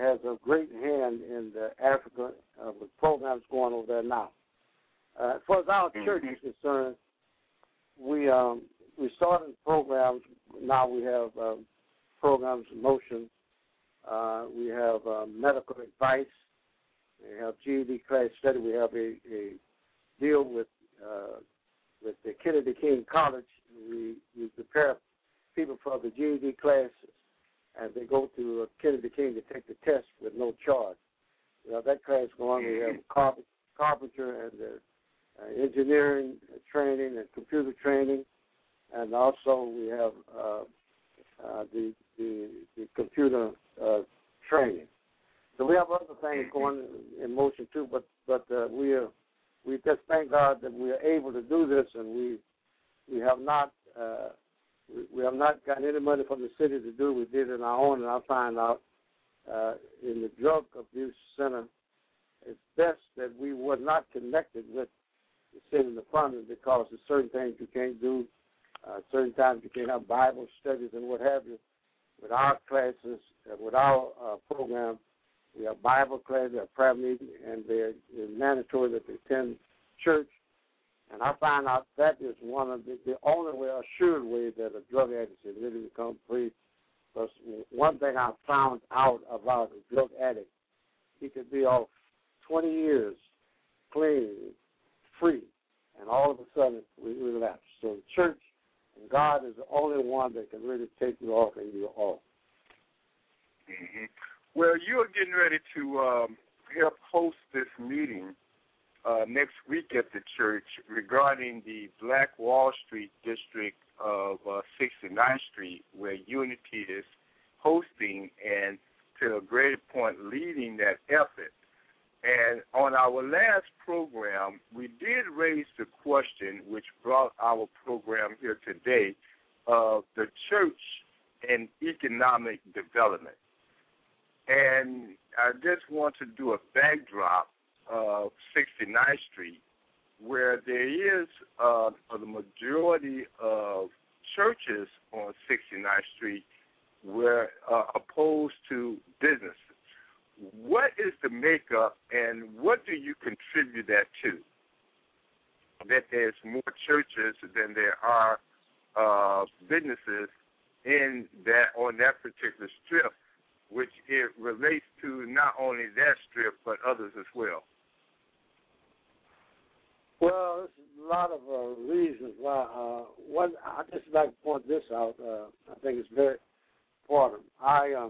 has a great hand in the Africa uh, with programs going over there now. Uh, as far as our church is concerned, we um, we started programs. Now we have um, programs in motion. Uh, we have uh, medical advice. We have GED class study. We have a, a deal with uh, with the Kennedy King College. We we prepare people for the GED class and they go to uh, Kennedy King to take the test with no charge. Now that class going, we have carp- carpenter and uh, uh, engineering training and computer training, and also we have uh, uh, the, the the computer uh, training. So we have other things going in motion too, but but uh, we are we just thank God that we are able to do this, and we we have not uh, we, have not gotten any money from the city to do. We did it on our own, and I find out uh, in the drug abuse center, it's best that we were not connected with the city and the funding because there's certain things you can't do. Uh, certain times you can't have Bible studies and what have you. With our classes, uh, with our uh, program, we have Bible class, we have prayer meeting, and they're, it's mandatory that they attend church. And I find out that is one of the, the only way, assured way that a drug addict can really become free. Because one thing I found out about a drug addict, he could be off 20 years clean, free, and all of a sudden we relapse. So the church and God is the only one that can really take you off and you're off. Mm-hmm. Well, you're getting ready to um, help host this meeting uh, next week at the church regarding the Black Wall Street district of uh, 69th Street, where Unity is hosting and, to a greater point, leading that effort. And on our last program, we did raise the question, which brought our program here today, of the church and economic development. And I just want to do a backdrop of 69th Street, where there is uh, the majority of churches on 69th Street were uh, opposed to businesses. What is the makeup, and what do you contribute that to? That there's more churches than there are uh, businesses in that on that particular strip which it relates to not only that strip but others as well. Well, there's a lot of uh, reasons why. Uh, one, I just like to point this out. Uh, I think it's very important. I uh,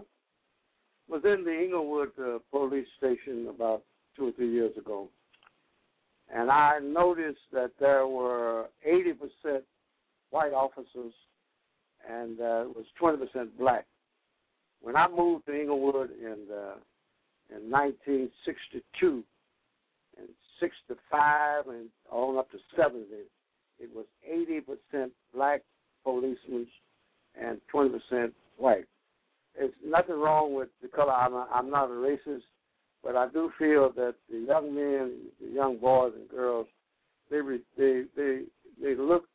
was in the Englewood uh, police station about two or three years ago, and I noticed that there were 80% white officers and uh, it was 20% black. When I moved to Englewood in uh, in 1962 and 65 and on up to 70, it was 80% black policemen and 20% white. There's nothing wrong with the color. I'm, a, I'm not a racist, but I do feel that the young men, the young boys and girls, they re, they they they look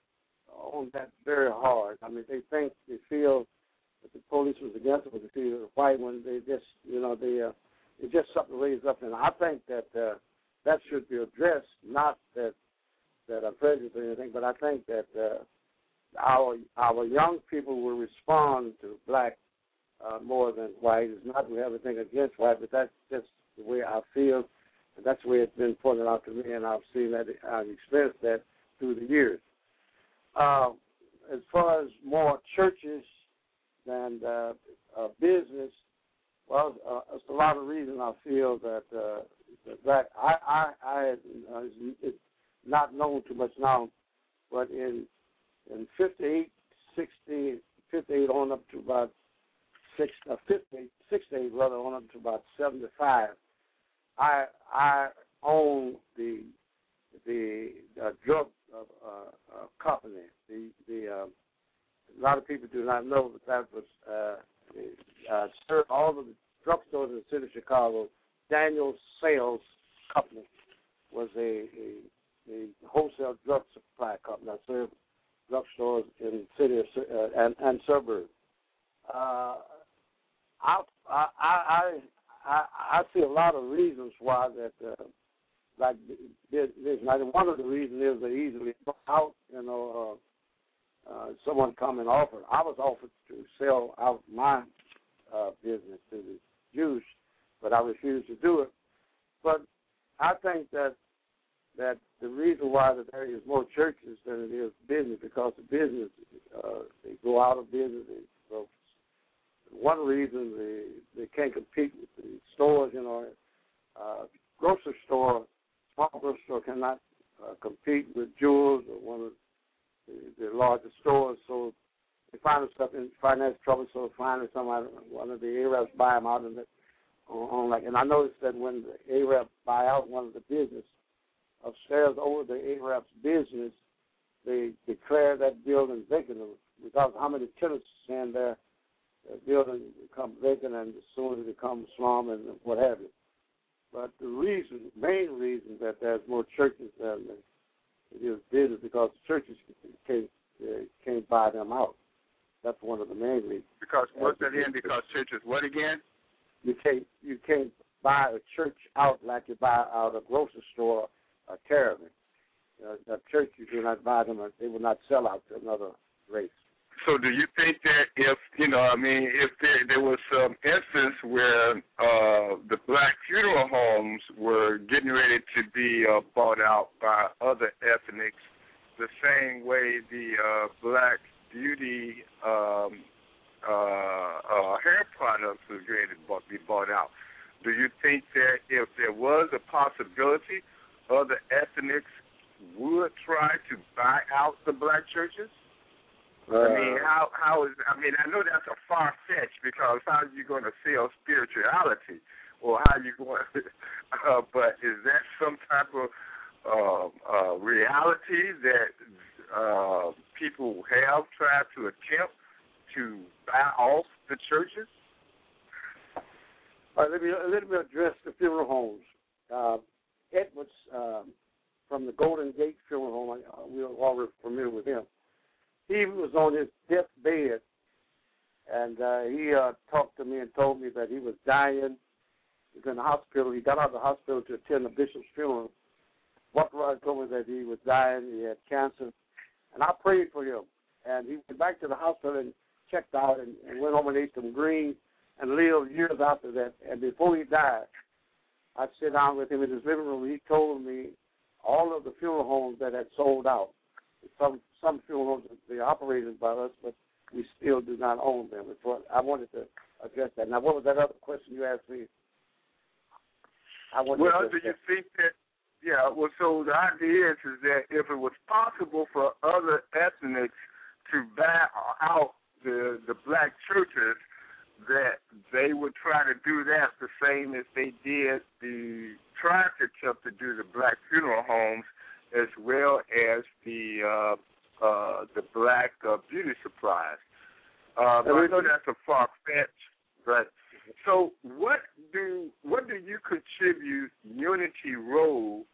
on that very hard. I mean, they think they feel that the police was against them, but they see the white one, they just you know they uh, it's just something raised up, and I think that uh, that should be addressed. Not that that I'm prejudiced or anything, but I think that uh, our our young people will respond to black uh, more than white. It's not we have anything against white, but that's just the way I feel, and that's the way it's been pointed out to me, and I've seen that I've experienced that through the years. Uh, as far as more churches than uh, uh, business, well, uh, it's a lot of reasons I feel that uh, that I I, I uh, it's not known too much now, but in in 58, 60, 58 on up to about six, uh, 58, 68 rather on up to about 75, I I own the the uh, drug uh, uh, company. The the uh, a lot of people do not know that that was uh, uh, all of the drugstores in the city of Chicago. Daniel Sales Company was a, a, a wholesale drug supply company that served drugstores in the city of, uh, and, and suburbs. Uh, I, I I I see a lot of reasons why that uh, like this. Now, one of the reasons is they easily out. You know, uh, uh, someone come and offer. I was offered to sell out my uh, business to the Jews, but I refused to do it. But I think that that the reason why that there is more churches than it is business because the business uh, they go out of business. They go one reason they they can't compete with the stores. You know, uh, grocery store, small grocery store cannot uh, compete with Jewel's or one of the, the largest stores. So they find themselves in financial trouble. So finally, somebody, one of the Arabs buy them out, and on, on like. And I noticed that when the Arab buy out one of the business upstairs over the Arab's business, they declare that building vacant because how many tenants in there, the building become vacant and soon it becomes slum and what have you. But the reason, main reason that there's more churches than it is business because churches can't uh, can't buy them out. That's one of the main reasons. Because what's that in? Because churches what again? You can't you can't buy a church out like you buy out a grocery store a caravan. Uh, a church you do not buy them; they will not sell out to another race. So, do you think that if you know, I mean, if there, there was some instance where uh, the black funeral homes were getting ready to be uh, bought out by other ethnics, the same way the uh, black beauty um, uh, uh, hair products was ready to be bought out, do you think that if there was a possibility, other ethnics would try to buy out the black churches? Uh, I mean, how how is? I mean, I know that's a far fetch because how are you going to sell spirituality, or how are you going? uh, but is that some type of uh, uh, reality that uh, people have tried to attempt to buy off the churches? All right, let me let me address the funeral homes. Uh, Edwards um, from the Golden Gate Funeral Home, uh, we're all familiar with him he was on his deathbed, and uh, he uh, talked to me and told me that he was dying. He was in the hospital. He got out of the hospital to attend the bishop's funeral. Around and told me that he was dying. He had cancer, and I prayed for him. And he went back to the hospital and checked out and, and went home and ate some greens and lived years after that. And before he died, I sat down with him in his living room. And he told me all of the funeral homes that had sold out. Some some fuel homes they're operated by us, but we still do not own them. what I wanted to address that. Now, what was that other question you asked me? I well, do you think that? Yeah. Well, so the idea is, is that if it was possible for other ethnics to buy out the the black churches, that they would try to do that the same as they did the tried to attempt to do the black funeral homes, as well as the uh, uh, the black uh, beauty supplies. Uh, but I know that's a far fetch, but so what do what do you contribute Unity role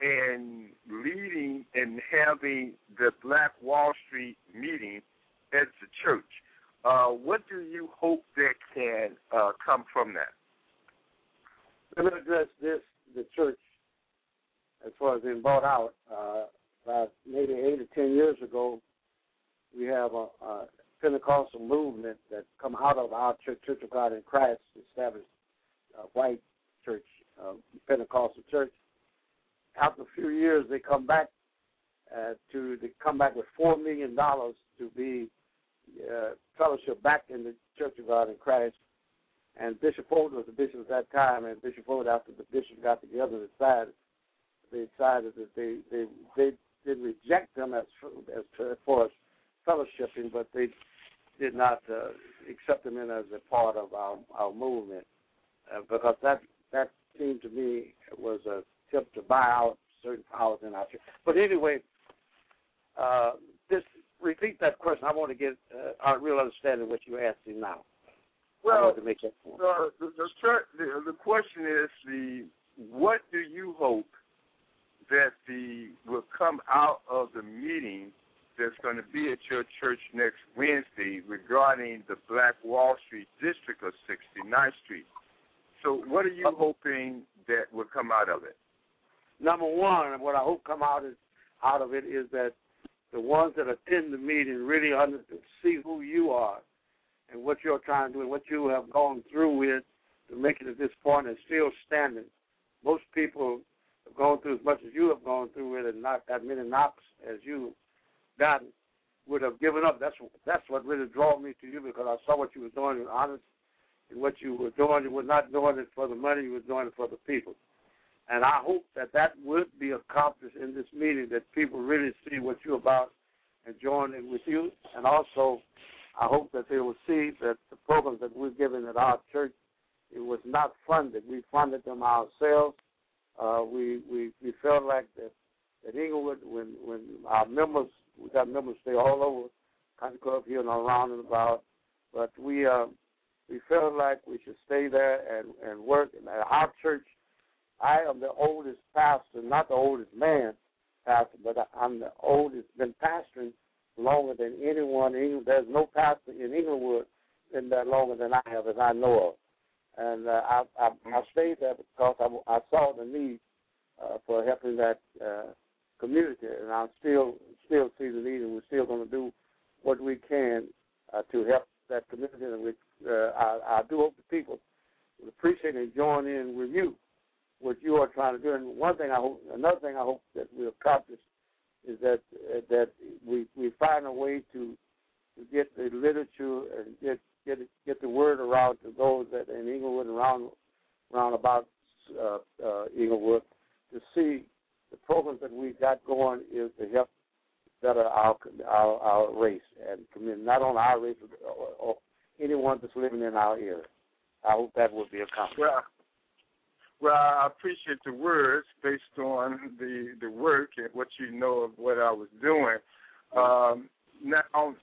in leading and having the Black Wall Street meeting at the church? Uh, what do you hope that can uh, come from that? Let me address this: the church, as far as being bought out. Uh, about maybe eight or ten years ago, we have a, a Pentecostal movement that come out of our church, Church of God in Christ, established a white church, uh, Pentecostal church. After a few years, they come back uh, to they come back with four million dollars to be uh, fellowship back in the Church of God in Christ. And Bishop Ford was the bishop at that time, and Bishop Ford, after the bishop got together, decided they decided that they they they did reject them as as far as fellowshipping, but they did not uh, accept them in as a part of our our movement uh, because that that seemed to me was a tip to buy out certain powers in our church. But anyway, uh, just repeat that question. I want to get uh, a real understanding of what you're asking now. Well, to make that point. Uh, the, the, the question is the what do you hope that the will come out of the meeting that's going to be at your church next Wednesday regarding the Black Wall Street district of 69th Street. So, what are you hoping that will come out of it? Number one, what I hope come out is out of it is that the ones that attend the meeting really under, see who you are and what you're trying to do and what you have gone through with to make it at this point and still standing. Most people have gone through as much as you have gone through it and not that many knocks as you've gotten. would have given up. That's that's what really drew me to you because I saw what you were doing and honest in what you were doing. You were not doing it for the money; you were doing it for the people. And I hope that that would be accomplished in this meeting. That people really see what you're about and join in with you. And also, I hope that they will see that the programs that we're giving at our church it was not funded. We funded them ourselves. Uh, we we we felt like that at Englewood when when our members we got members stay all over country club here and around and about, but we uh, we felt like we should stay there and and work. And at our church, I am the oldest pastor, not the oldest man pastor, but I'm the oldest. Been pastoring longer than anyone. In, there's no pastor in Englewood been there longer than I have, as I know of. And uh, I, I I stayed there because I, I saw the need uh, for helping that uh, community, and I still still see the need, and we're still going to do what we can uh, to help that community. And we, uh, I, I do hope the people will appreciate and join in with you what you are trying to do. And one thing I hope, another thing I hope that we accomplish is that uh, that we we find a way to to get the literature and get get get the word around to those that in Englewood and around around about uh, uh, Englewood to see the programs that we got going is to help better our our, our race and community, not only our race, but or, or anyone that's living in our area. I hope that will be accomplished. Well, well, I appreciate the words based on the the work and what you know of what I was doing. Um, now,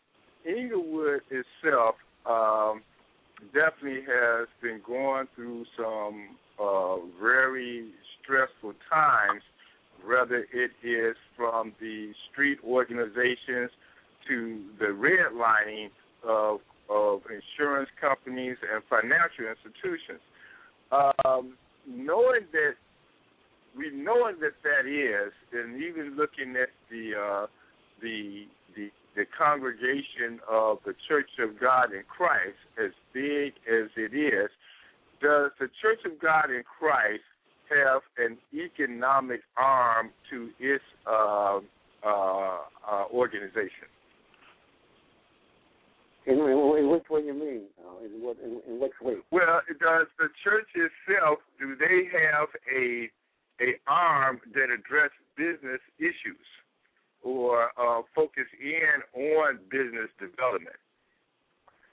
Englewood itself um, definitely has been going through some uh, very stressful times, whether it is from the street organizations to the redlining of of insurance companies and financial institutions. Um, knowing that we knowing that that is, and even looking at the uh, the the the congregation of the Church of God in Christ, as big as it is, does the Church of God in Christ have an economic arm to its uh, uh, uh, organization? In, in, in, which way you mean? Uh, in, what, in, in which way? Well, does the church itself do they have a a arm that address business issues? or uh, focus in on business development?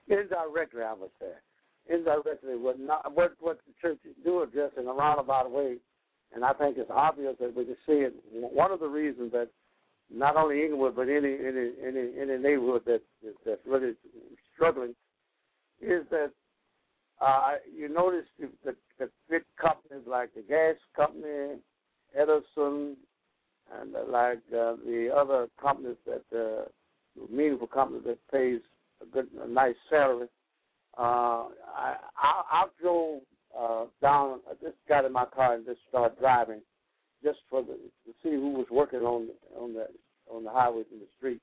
Indirectly, I would say. Indirectly, what not what what the churches do address in a roundabout way, and I think it's obvious that we can see it. One of the reasons that not only Englewood but any any any any neighborhood that that's really struggling is that uh, you notice the, the, the big companies like the gas company, Edison, and uh, like uh, the other companies that uh, meaningful companies that pays a good, a nice salary. Uh, I, I, I drove uh, down. I just got in my car and just started driving, just for the to see who was working on on the on the highways and the streets.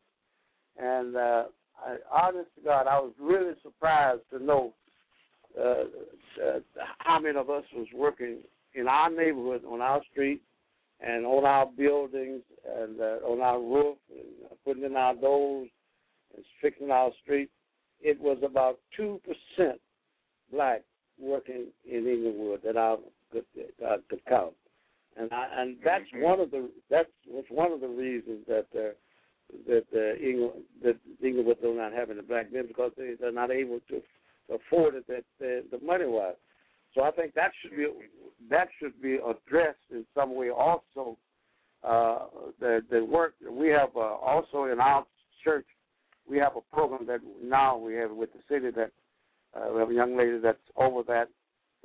And uh, I, honest to God, I was really surprised to know uh, uh, how many of us was working in our neighborhood on our street and on our buildings and uh, on our roof, and putting in our doors and fixing our streets. It was about two percent black working in Englewood that I could, uh, could count, and I, and that's mm-hmm. one of the that's was one of the reasons that uh, that uh, Ingle, that Englewood do not having the black men because they, they're not able to afford it that uh, the money wise. So I think that should be that should be addressed in some way. Also, uh, the the work we have uh, also in our church, we have a program that now we have with the city that uh, we have a young lady that's over that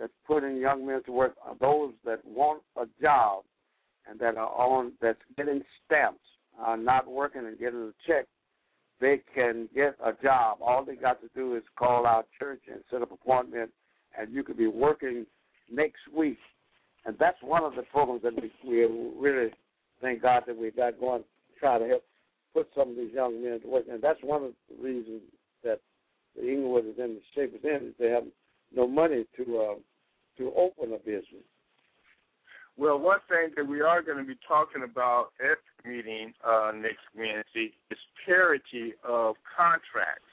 that's putting young men to work. Those that want a job and that are on that's getting stamps, are not working and getting a check. They can get a job. All they got to do is call our church and set up appointment and you could be working next week. And that's one of the programs that we, we really thank God that we got going try to help put some of these young men to work. And that's one of the reasons that the Englewood is in the shape it's in is they have no money to uh, to open a business. Well, one thing that we are going to be talking about at the meeting uh, next Wednesday is parity of contracts.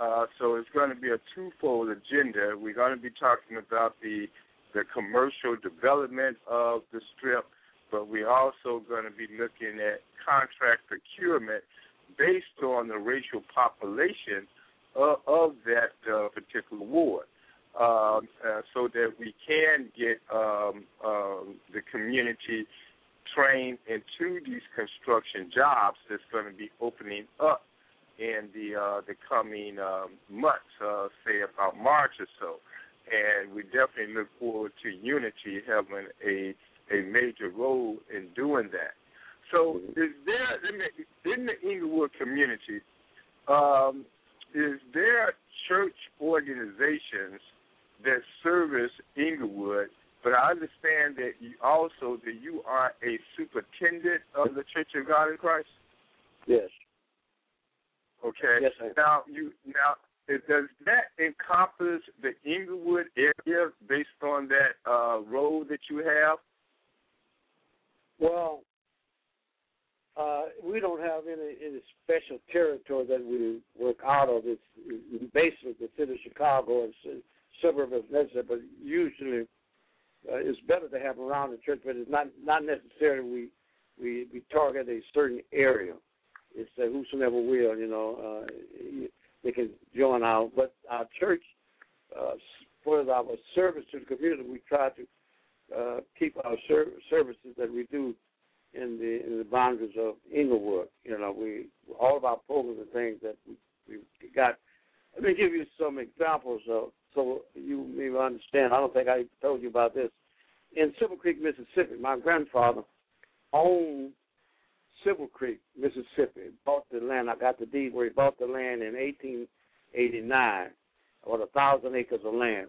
Uh, so it's going to be a twofold agenda. We're going to be talking about the the commercial development of the strip, but we're also going to be looking at contract procurement based on the racial population of, of that uh, particular ward. Um, uh, so that we can get um, um, the community trained into these construction jobs that's going to be opening up in the uh, the coming um, months, uh, say about March or so. And we definitely look forward to Unity having a a major role in doing that. So, is there in the, in the Englewood community, um, is there church organizations that service Englewood? But I understand that you also that you are a superintendent of the Church of God in Christ. Yes. Okay. Yes, sir. Now you now does that encompass the Englewood area based on that uh, role that you have? Well, uh, we don't have any any special territory that we work out of. It's, it's basically the city of Chicago and suburb of necessary, but usually uh, it's better to have around the church, but it's not not necessarily we we we target a certain area. It's uh, whosoever will, you know, uh, they can join our. But our church, uh, for our service to the community, we try to uh, keep our ser- services that we do in the in the boundaries of Englewood. You know, we all of our programs and things that we, we got. Let me give you some examples of so you may understand. I don't think I told you about this. In Silver Creek, Mississippi, my grandfather owned Silver Creek, Mississippi. Bought the land. I got the deed where he bought the land in 1889, about a thousand acres of land.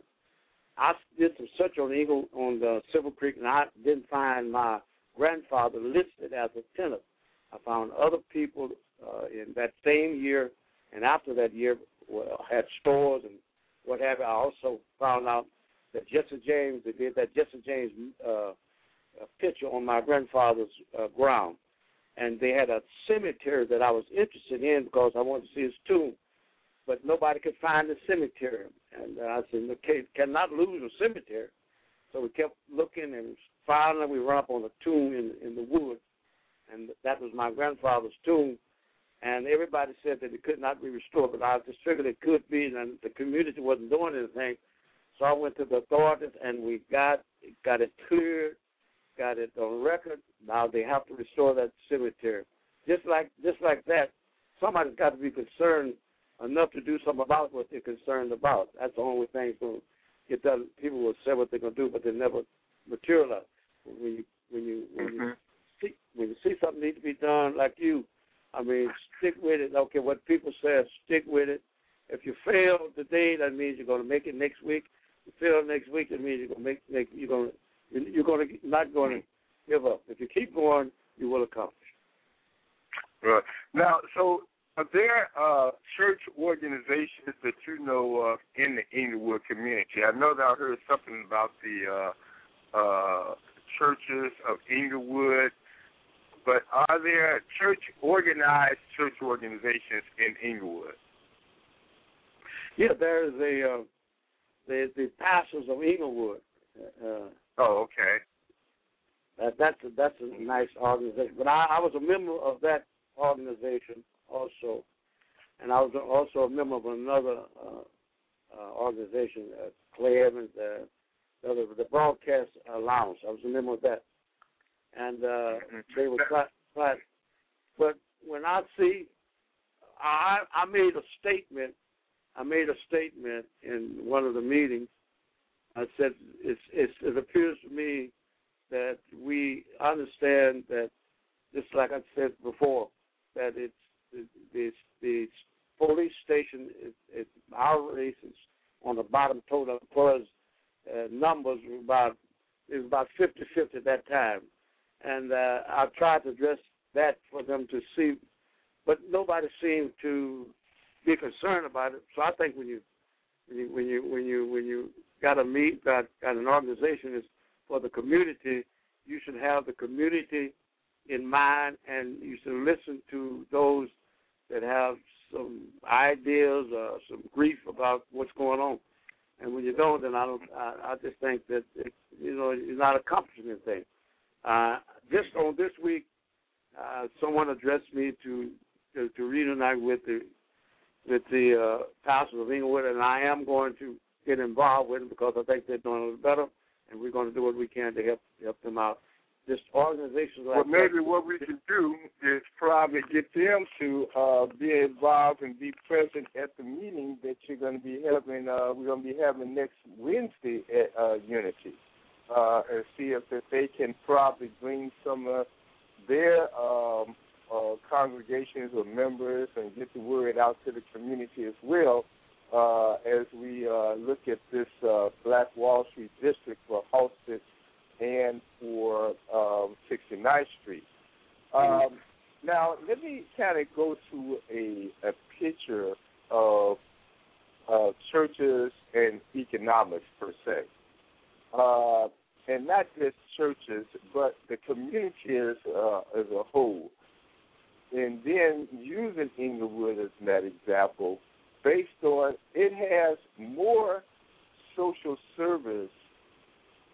I did some search on Eagle on the Silver Creek, and I didn't find my grandfather listed as a tenant. I found other people uh, in that same year and after that year well, had stores and what have you. I also found out that Jesse James, they did that Jesse James uh, picture on my grandfather's uh, ground. And they had a cemetery that I was interested in because I wanted to see his tomb. But nobody could find the cemetery. And uh, I said, okay, cannot lose a cemetery. So we kept looking, and finally we run up on a tomb in in the woods, and that was my grandfather's tomb. And everybody said that it could not be restored, but I was just figured it could be, and the community wasn't doing anything. So I went to the authorities, and we got got it cleared, got it on record. Now they have to restore that cemetery. Just like just like that, somebody's got to be concerned enough to do something about what they're concerned about. That's the only thing going to get done. People will say what they're going to do, but they never materialize. When you when you when Mm-hmm. you see when you see something needs to be done, like you, I mean, stick with it. Okay, what people say, stick with it. If you fail today, that means you're going to make it next week. If you fail next week, that means you're going to make, make you're going to you're going to not going to give up. If you keep going, you will accomplish. Right. Now, so are there uh, church organizations that you know of in the Englewood community? I know that I heard something about the uh, uh, churches of Englewood, but are there church organized church organizations in Englewood? Yeah, there is a uh, the the pastors of Englewood. Uh, Oh, okay. That, that's a, that's a nice organization. But I, I was a member of that organization also, and I was also a member of another uh, uh, organization, uh, Clay Evans, uh, the, the Broadcast Alliance. I was a member of that, and uh, they were try, try, But when I see, I I made a statement. I made a statement in one of the meetings. I said it's, it's, it appears to me that we understand that, just like I said before, that it's the the police station is, is our race is on the bottom total plus uh, numbers were about it was about fifty fifty at that time, and uh, I tried to address that for them to see, but nobody seemed to be concerned about it. So I think when you when you when you when you got a meet got got an organization is for the community, you should have the community in mind, and you should listen to those that have some ideas, uh, some grief about what's going on. And when you don't, then I don't. I, I just think that it, you know it's not accomplishing anything. Uh, just on this week, uh, someone addressed me to to, to reunite with the with the uh, pastors of Englewood, and I am going to get involved with them because I think they're doing a little better, and we're going to do what we can to help help them out. Just organizations like well, maybe what we can do is probably get them to uh, be involved and be present at the meeting that you're going to be having. Uh, we're going to be having next Wednesday at uh, Unity, uh, and see if, if they can probably bring some of their um, uh, congregations or members and get the word out to the community as well uh, as we uh, look at this uh, Black Wall Street district for Halsted and for um, 69th Street. Um, now, let me kind of go to a, a picture of uh, churches and economics per se. Uh, and not just churches, but the community as, uh, as a whole. And then using Englewood as that example, based on it has more social service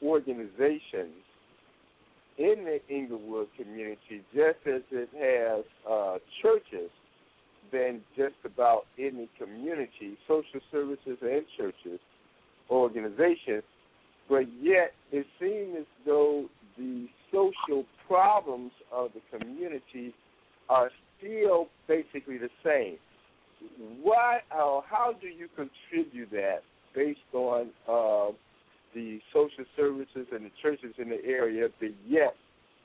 organizations in the Englewood community, just as it has uh, churches, than just about any community, social services and churches, organizations. But yet, it seems as though the social problems of the community are still basically the same. Why or how do you contribute that based on uh, the social services and the churches in the area, but yet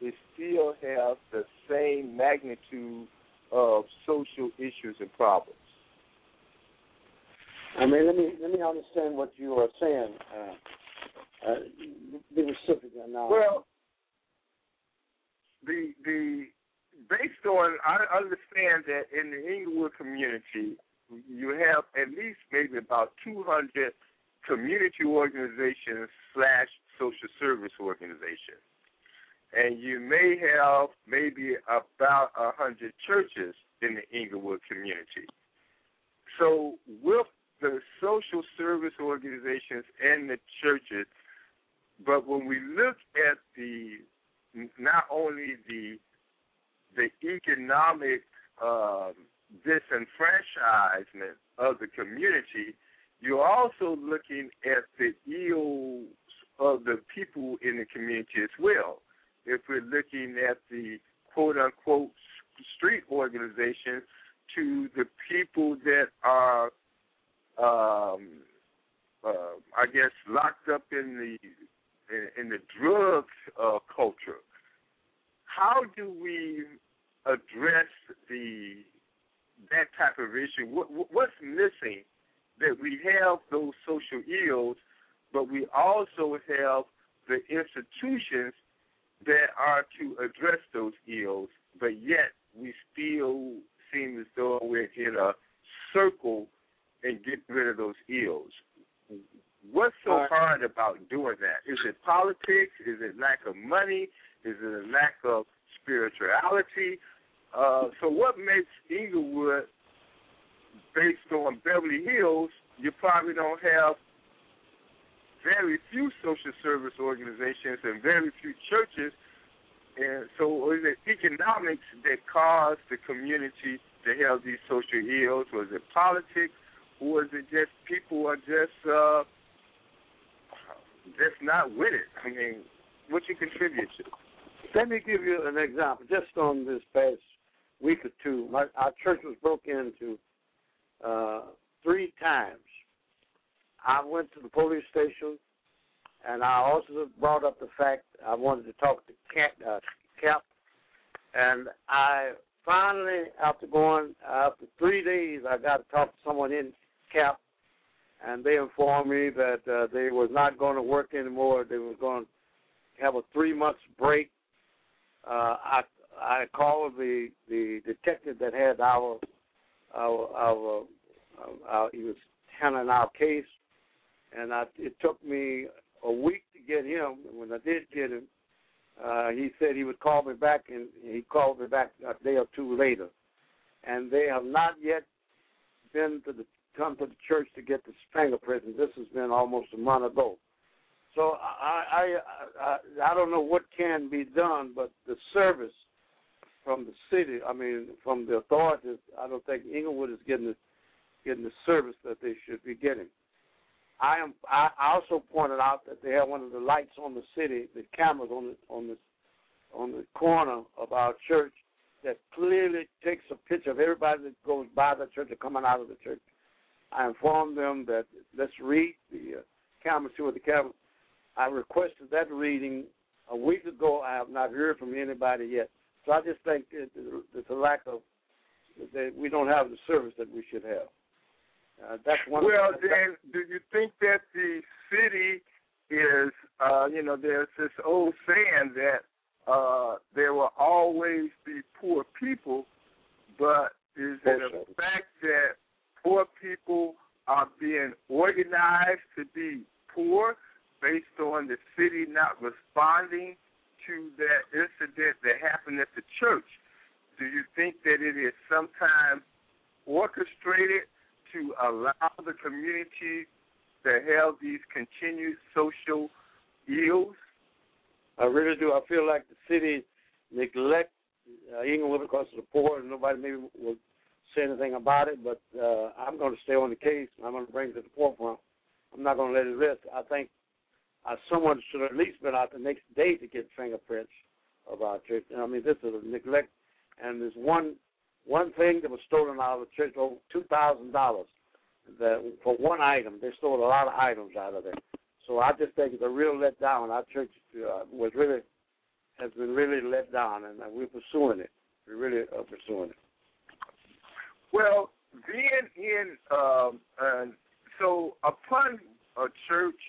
they still have the same magnitude of social issues and problems? I mean, let me let me understand what you are saying. Uh, uh, specific now. Well, the the based on I understand that in the Englewood community, you have at least maybe about 200 community organizations slash social service organizations, and you may have maybe about a hundred churches in the Englewood community. So with the social service organizations and the churches, but when we look at the not only the the economic um, disenfranchisement of the community, you're also looking at the ills of the people in the community as well. If we're looking at the quote unquote street organization to the people that are, um, uh, I guess, locked up in the in, in the drug uh, culture, how do we address the that type of issue? What, what's missing that we have those social ills, but we also have the institutions that are to address those ills, but yet we still seem as though we're in a circle and get rid of those ills. What's so hard about doing that? Is it politics? Is it lack of money? Is it a lack of spirituality? Uh, so what makes Englewood based on Beverly Hills, you probably don't have very few social service organizations and very few churches. And so is it economics that caused the community to have these social ills? Was it politics? Or is it just people are just uh, just not with it? I mean, what you contribute to? Let me give you an example. Just on this past week or two, my, our church was broke into uh, three times. I went to the police station, and I also brought up the fact I wanted to talk to Cap, uh, Cap and I finally, after going after three days, I got to talk to someone in Cap, and they informed me that uh, they was not going to work anymore. They was going to have a three months break. Uh, I I called the the detective that had our our our, our he was handling our case, and I, it took me a week to get him. When I did get him, uh, he said he would call me back, and he called me back a day or two later. and they have not yet been to the come to the church to get the fingerprint, and this has been almost a month ago. So I I I, I don't know what can be done, but the service from the city, I mean from the authorities, I don't think Englewood is getting the getting the service that they should be getting. I am. I also pointed out that they have one of the lights on the city, the cameras on the on the on the corner of our church that clearly takes a picture of everybody that goes by the church or coming out of the church. I informed them that let's read the uh, see what the camera. I requested that reading a week ago. I have not heard from anybody yet. So I just think it, it's a lack of that we don't have the service that we should have. Uh, that's one. Well, of, then, do you think that the city is, uh, you know, there's this old saying that uh, there will always be poor people, but is it a fact that poor people are being organized to be poor based on the city not responding to that incident that happened at the church? Do you think that it is sometimes orchestrated to allow the community to have these continued social ills? I really do. I feel like the city neglect uh, Englewood because of the poor, and nobody maybe will say anything about it. But uh, I'm going to stay on the case. And I'm going to bring it to the forefront. I'm not going to let it rest. I think uh, someone should at least been out the next day to get fingerprints of our church. I mean, this is a neglect, and there's one one thing that was stolen out of the church over two thousand dollars. That for one item, they stole a lot of items out of there. So I just think it's a real letdown. Our church uh, was really has been really let down, and uh, we're pursuing it. We really are pursuing it. Well, being in, um, uh, so upon a church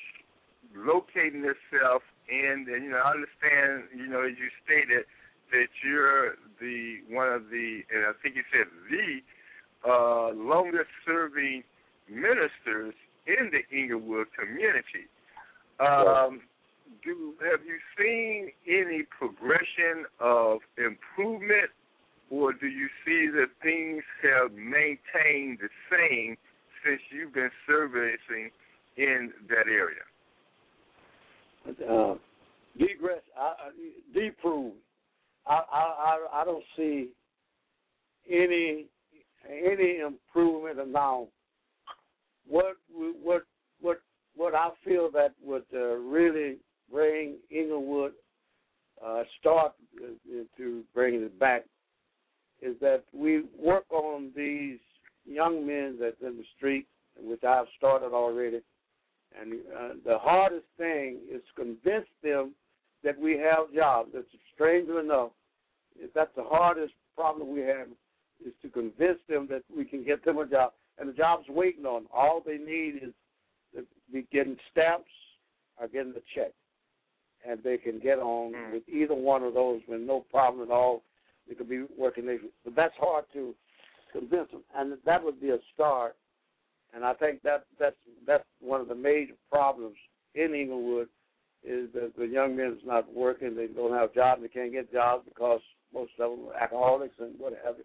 locating itself in, and you know, I understand, you know, as you stated, that you're the one of the, and I think you said the uh, longest serving ministers in the Englewood community. Um, do have you seen any progression of improvement, or do you see that things have maintained the same since you've been servicing in that area? Uh, degress, uh, deprove I, I I don't see any any improvement now. What what what what I feel that would uh, really bring Englewood uh, start to bringing it back is that we work on these young men that's in the street, which I've started already. And uh, the hardest thing is to convince them that we have jobs. It's strangely enough, that's the hardest problem we have is to convince them that we can get them a job, and the job's waiting on. Them. All they need is to be getting stamps or getting the check, and they can get on mm. with either one of those with no problem at all. They could be working, there but that's hard to convince them, and that would be a start. And I think that that's that's one of the major problems in Englewood is that the young men's not working, they don't have jobs, they can't get jobs because most of them are alcoholics and what have you.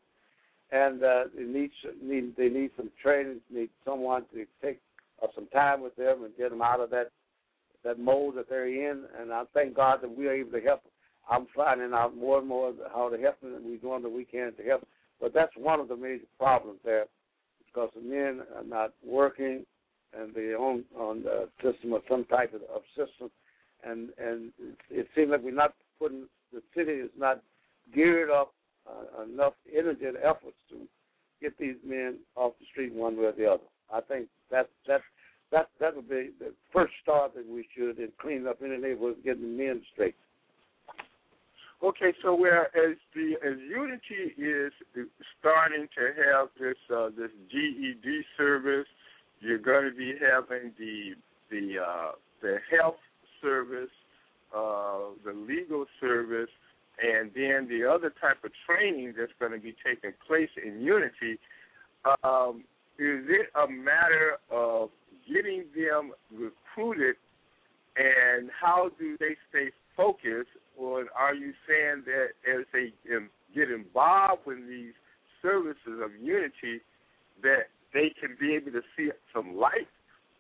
And uh, they need need they need some training, need someone to take uh, some time with them and get them out of that that mold that they're in. And I thank God that we are able to help. I'm finding out more and more how to help them, and we're doing what we can to help. But that's one of the major problems there, because the men are not working, and they're on on the system of some type of, of system and and it seems like we're not putting the city is not geared up uh, enough energy and efforts to get these men off the street one way or the other. I think that that that that would be the first start that we should in cleaning up any neighborhood, getting the men straight. Okay, so whereas the as Unity is starting to have this uh, this GED service, you're going to be having the the uh, the health service, uh, the legal service, and then the other type of training that's going to be taking place in Unity. Um, is it a matter of getting them recruited, and how do they stay focused? on are you saying that as they get involved in these services of unity that they can be able to see some light,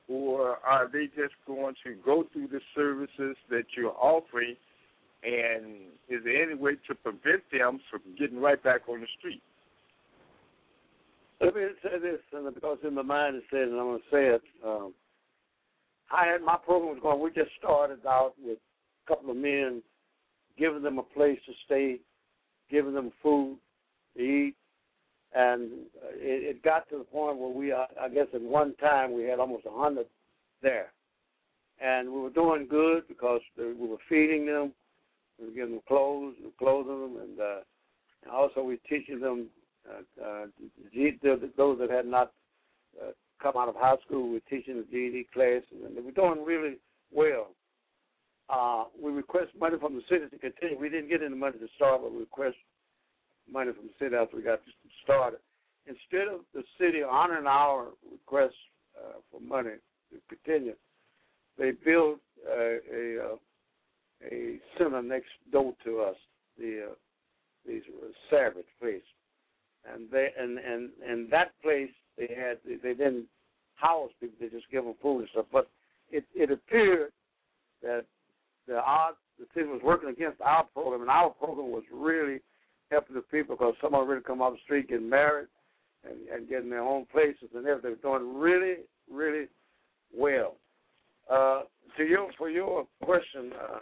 or are they just going to go through the services that you're offering? And is there any way to prevent them from getting right back on the street? Let me say this, and because in my mind it says, and I'm going to say it. Um, I had my program was going. We just started out with couple of men, giving them a place to stay, giving them food to eat, and it, it got to the point where we, I, I guess, at one time we had almost a hundred there, and we were doing good because we were feeding them, we were giving them clothes, clothing them, and, uh, and also we teaching them uh, uh, those that had not uh, come out of high school, we were teaching the GED class, and they were doing really well. Uh, we request money from the city to continue. We didn't get any money to start, but we request money from the city after we got started. Instead of the city honoring our request uh, for money to continue, they built uh, a uh, a center next door to us, the uh, these Savage place, and they and and and that place they had they didn't house people; they just give them food and stuff. But it it appeared that the odds the city was working against our program, and our program was really helping the people because some of them really come off the street getting married and, and getting their own places and everything. They're doing really, really well. Uh, to your for your question, uh,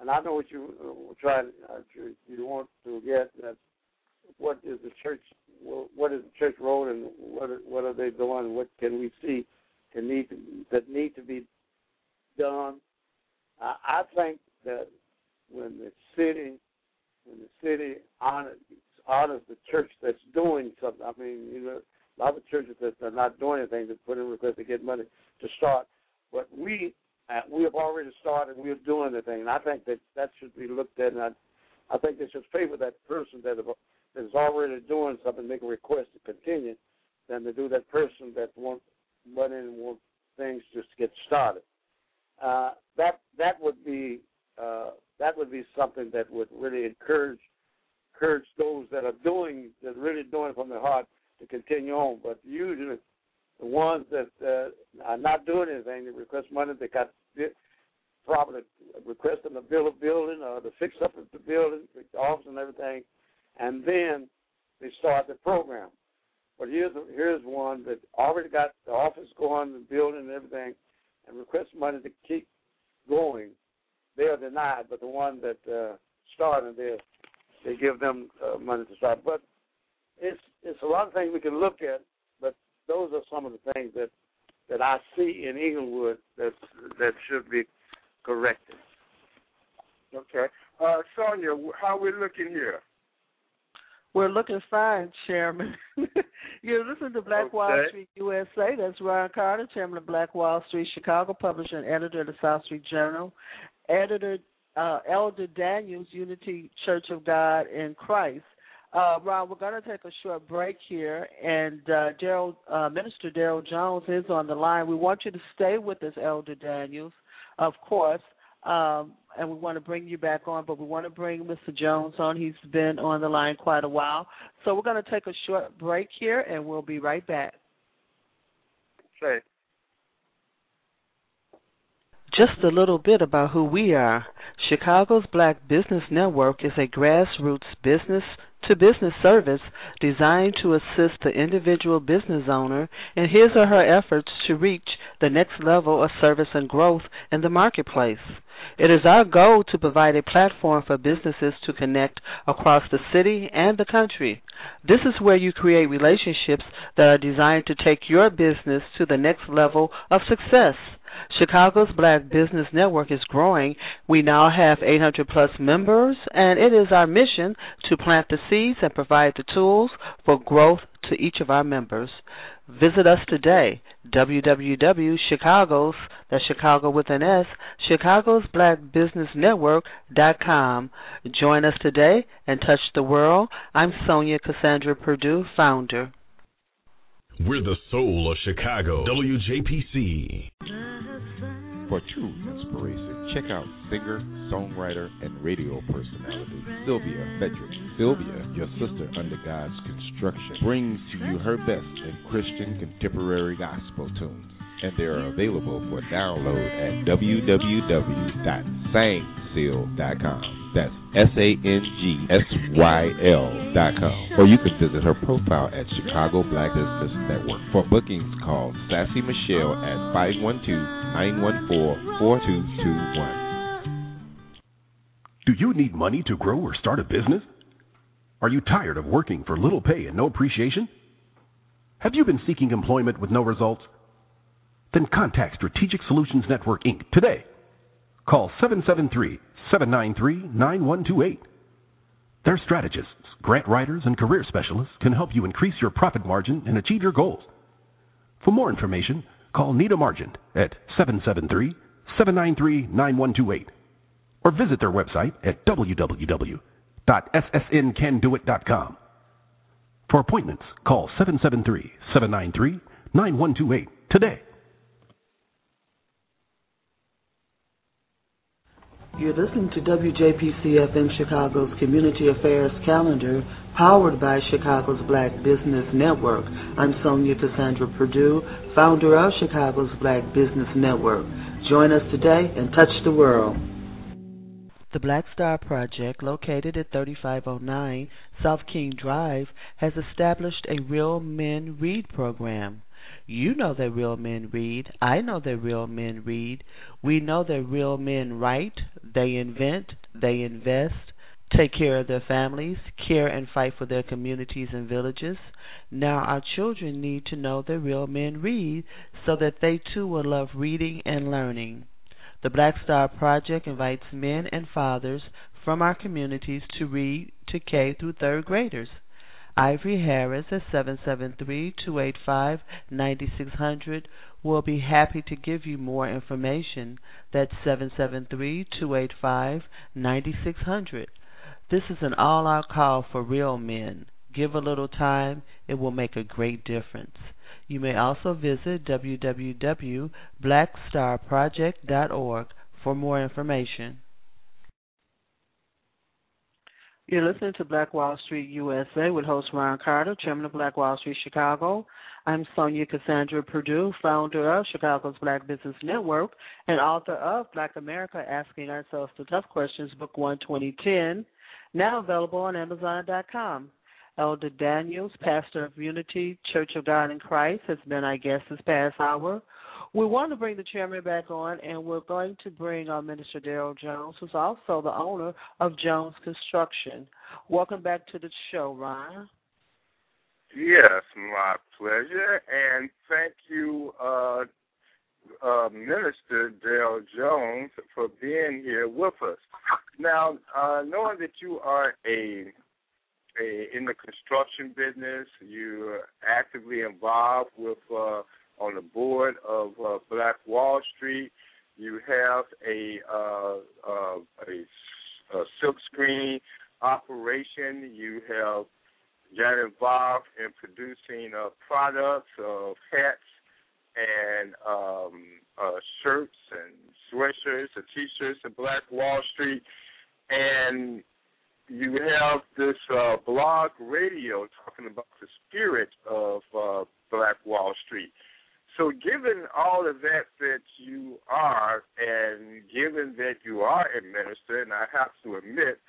and I know what you uh, try uh, you, you want to get that. What is the church? What is the church role, and what are, what are they doing? What can we see can need to, that need to be done? I, I think that when the city when the city honors honors the church that's doing something. I mean, you know, a lot of churches that are not doing anything to put in request to get money to start. But we uh, we have already started. We're doing the thing. And I think that that should be looked at, and I, I think they should favor that person that that is already doing something, make a request to continue, than to do that person that wants money and wants things just to get started. Uh, that that would be uh, that would be something that would really encourage encourage those that are doing that really doing from their heart to continue on. But usually, the ones that uh, are not doing anything, they request money. They got probably requesting to build a building or to fix up the building, the office and everything, and then they start the program. But here's here's one that already got the office going, the building and everything, and request money to keep going they are denied, but the one that uh, started, they they give them uh, money to start. But it's it's a lot of things we can look at, but those are some of the things that that I see in Englewood that that should be corrected. Okay, uh, Sonja, how are we looking here? We're looking fine, Chairman. You're listening to Black okay. Wall Street USA. That's Ron Carter, Chairman of Black Wall Street Chicago, publisher and editor of the South Street Journal, editor uh, Elder Daniels, Unity Church of God in Christ. Uh, Ron, we're going to take a short break here, and uh, Darryl, uh, Minister Darryl Jones is on the line. We want you to stay with us, Elder Daniels, of course, um, and we want to bring you back on, but we want to bring Mr. Jones on. He's been on the line quite a while. So we're going to take a short break here, and we'll be right back. Okay. Just a little bit about who we are. Chicago's Black Business Network is a grassroots business to business service designed to assist the individual business owner in his or her efforts to reach the next level of service and growth in the marketplace. It is our goal to provide a platform for businesses to connect across the city and the country. This is where you create relationships that are designed to take your business to the next level of success. Chicago's Black Business Network is growing. We now have 800 plus members, and it is our mission to plant the seeds and provide the tools for growth to each of our members. Visit us today, www.chicagos, that's Chicago with an S, Chicago's Black Business Network.com. Join us today and touch the world. I'm Sonja Cassandra Perdue, founder. We're the soul of Chicago, WJPC. For true inspiration check out singer, songwriter, and radio personality Sylvia Frederick. Sylvia, your sister under God's construction, brings to you her best in Christian contemporary gospel tunes, and they are available for download at www.sangsyl.com. That's S A N G S Y L dot com. Or you can visit her profile at Chicago Black Business Network. For bookings, call Sassy Michelle at 512-914-4221. Do you need money to grow or start a business? Are you tired of working for little pay and no appreciation? Have you been seeking employment with no results? Then contact Strategic Solutions Network Inc. today. Call 773 793 9128. Their strategists, grant writers, and career specialists can help you increase your profit margin and achieve your goals. For more information, call Nita Margent at 773 793 9128 or visit their website at www.ssncandoit.com. For appointments, call 773 793 9128 today. You're listening to WJPC FM Chicago's Community Affairs Calendar, powered by Chicago's Black Business Network. I'm Sonja Cassandra Perdue, founder of Chicago's Black Business Network. Join us today and touch the world. The Black Star Project, located at 3509 South King Drive, has established a Real Men Read program. You know that real men read. I know that real men read. We know that real men write, they invent, they invest, take care of their families, care and fight for their communities and villages. Now our children need to know that real men read so that they too will love reading and learning. The Black Star Project invites men and fathers from our communities to read to K through third graders. Ivory Harris at 773-285-9600 will be happy to give you more information. That's 773-285-9600. This is an all-out call for real men. Give a little time, it will make a great difference. You may also visit www.blackstarproject.org for more information. You're listening to Black Wall Street USA with host Ron Carter, chairman of Black Wall Street Chicago. I'm Sonja Cassandra Perdue, founder of Chicago's Black Business Network and author of Black America Asking Ourselves the Tough Questions, Book 1 2010, now available on Amazon.com. Elder Daniels, pastor of Unity Church of God in Christ, has been our guest this past hour. We want to bring the chairman back on, and we're going to bring our Minister Darryl Jones, who's also the owner of Jones Construction. Welcome back to the show, Ron. Yes, my pleasure, and thank you, uh, uh, Minister Darryl Jones, for being here with us. Now, uh, knowing that you are a a, in the construction business. You're actively involved with uh, on the board of uh, Black Wall Street. You have a, uh, uh, a, a silk screen operation. You have got involved in producing uh, products of hats and um, uh, shirts and sweatshirts and T-shirts at Black Wall Street, and you have this uh, blog radio talking about the spirit of uh, Black Wall Street. So, given all of that that you are, and given that you are a minister, and I have to admit,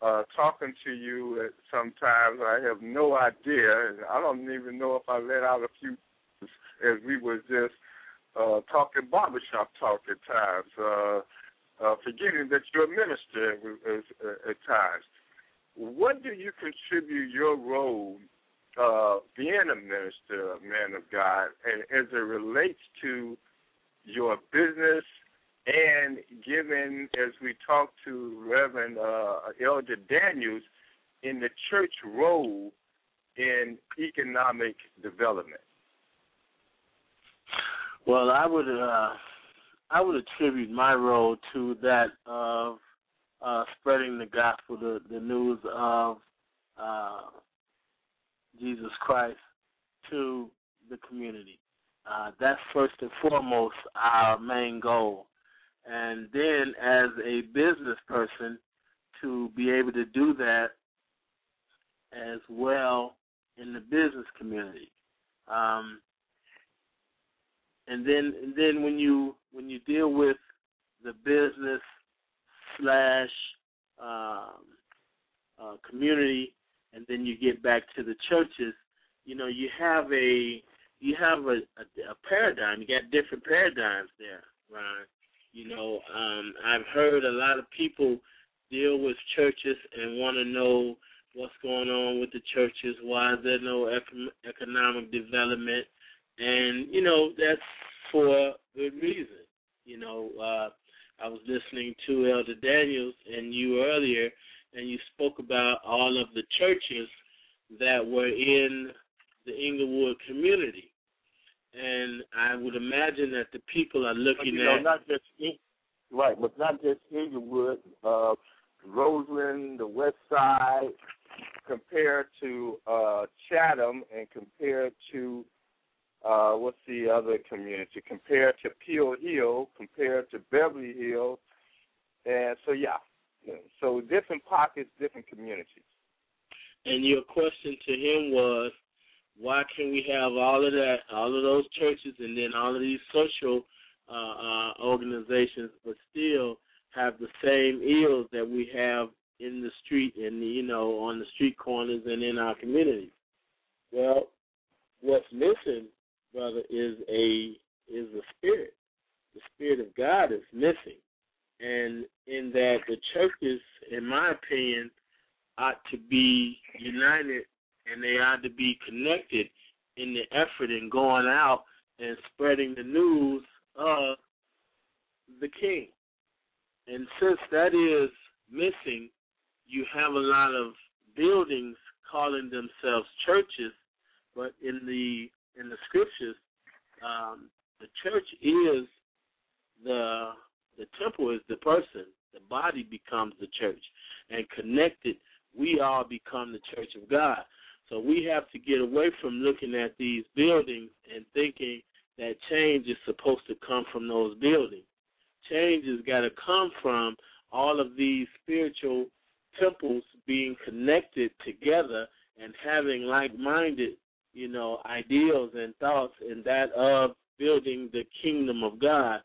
uh, talking to you at sometimes I have no idea, and I don't even know if I let out a few as we were just uh, talking barbershop talk at times, uh, uh, forgetting that you're a minister at, at, at times. What do you contribute your role uh, being a minister, a man of God, and as it relates to your business and given, as we talk to Reverend uh, Elder Daniels, in the church role in economic development? Well, I would uh, I would attribute my role to that of uh, spreading the gospel, the, the news of uh, Jesus Christ to the community. Uh, that's first and foremost our main goal. and then as a business person to be able to do that as well in the business community. Um, and then and then when you when you deal with the business slash um, uh, community, and then you get back to the churches, you know you have a you have a, a, a paradigm. You got different paradigms there, Ron. You know, um, I've heard a lot of people deal with churches and want to know what's going on with the churches. Why is there no econ- economic development? And you know that's for good reason. You know, uh, I was listening to Elder Daniels and you earlier, and you spoke about all of the churches that were in the Englewood community, and I would imagine that the people are looking you know, at not just right, but not just Englewood, uh, Roseland, the West Side, compared to uh, Chatham, and compared to uh, what's the other community? Compared to Pill Hill, compared to Beverly Hills, and so yeah, so different pockets, different communities. And your question to him was, why can we have all of that, all of those churches, and then all of these social uh, uh, organizations, but still have the same ills that we have in the street and you know on the street corners and in our communities? Well, what's missing, brother, is a is the spirit. The spirit of God is missing, and in that the churches, in my opinion, ought to be united and they ought to be connected in the effort in going out and spreading the news of the king. And since that is missing, you have a lot of buildings calling themselves churches, but in the in the scriptures, um, the church is the the temple is the person. The body becomes the church, and connected, we all become the church of God. So we have to get away from looking at these buildings and thinking that change is supposed to come from those buildings. Change has got to come from all of these spiritual temples being connected together and having like-minded, you know, ideals and thoughts, and that of building the kingdom of God.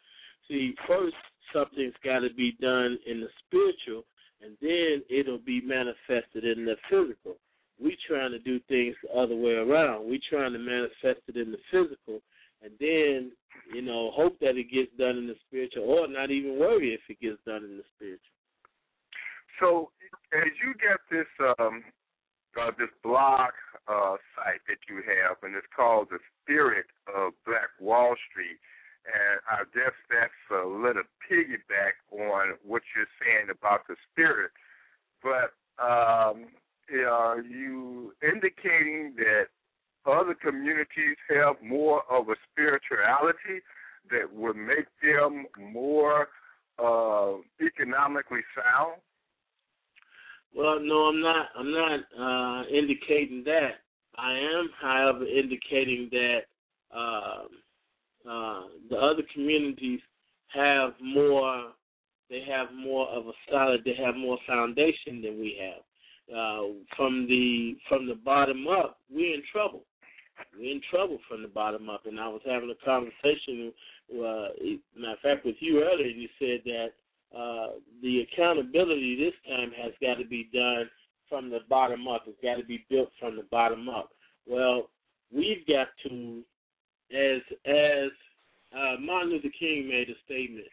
See, first something's got to be done in the spiritual, and then it'll be manifested in the physical. We trying to do things the other way around. We trying to manifest it in the physical, and then you know hope that it gets done in the spiritual, or not even worry if it gets done in the spiritual. So, as you get this um, uh, this blog uh, site that you have, and it's called the Spirit of Black Wall Street, and I guess that's a little piggyback on what you're saying about the spirit. But um, are you indicating that other communities have more of a spirituality that would make them more uh, economically sound? Well, no, I'm not. I'm not uh, indicating that. I am, however, indicating that uh, uh, the other communities have more. They have more of a solid. They have more foundation than we have. Uh, from the from the bottom up, we're in trouble. We're in trouble from the bottom up. And I was having a conversation, uh, matter of fact, with you earlier, and you said that uh, the accountability this time has got to be done from the bottom up. It's got to be built from the bottom up. Well, we've got to, as as uh, Martin Luther King made a statement.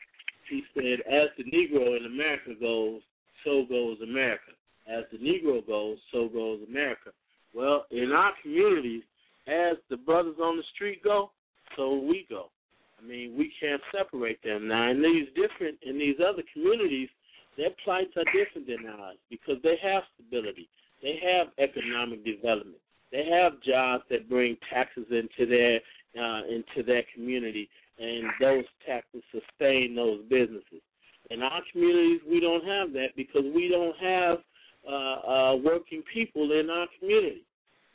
He said, "As the Negro in America goes, so goes America. As the Negro goes, so goes America." Well, in our communities, as the brothers on the street go, so we go. I mean, we can't separate them now. In these different, in these other communities, their plights are different than ours because they have stability, they have economic development, they have jobs that bring taxes into their uh, into that community, and those taxes sustain those businesses. In our communities, we don't have that because we don't have uh, uh, working people in our community.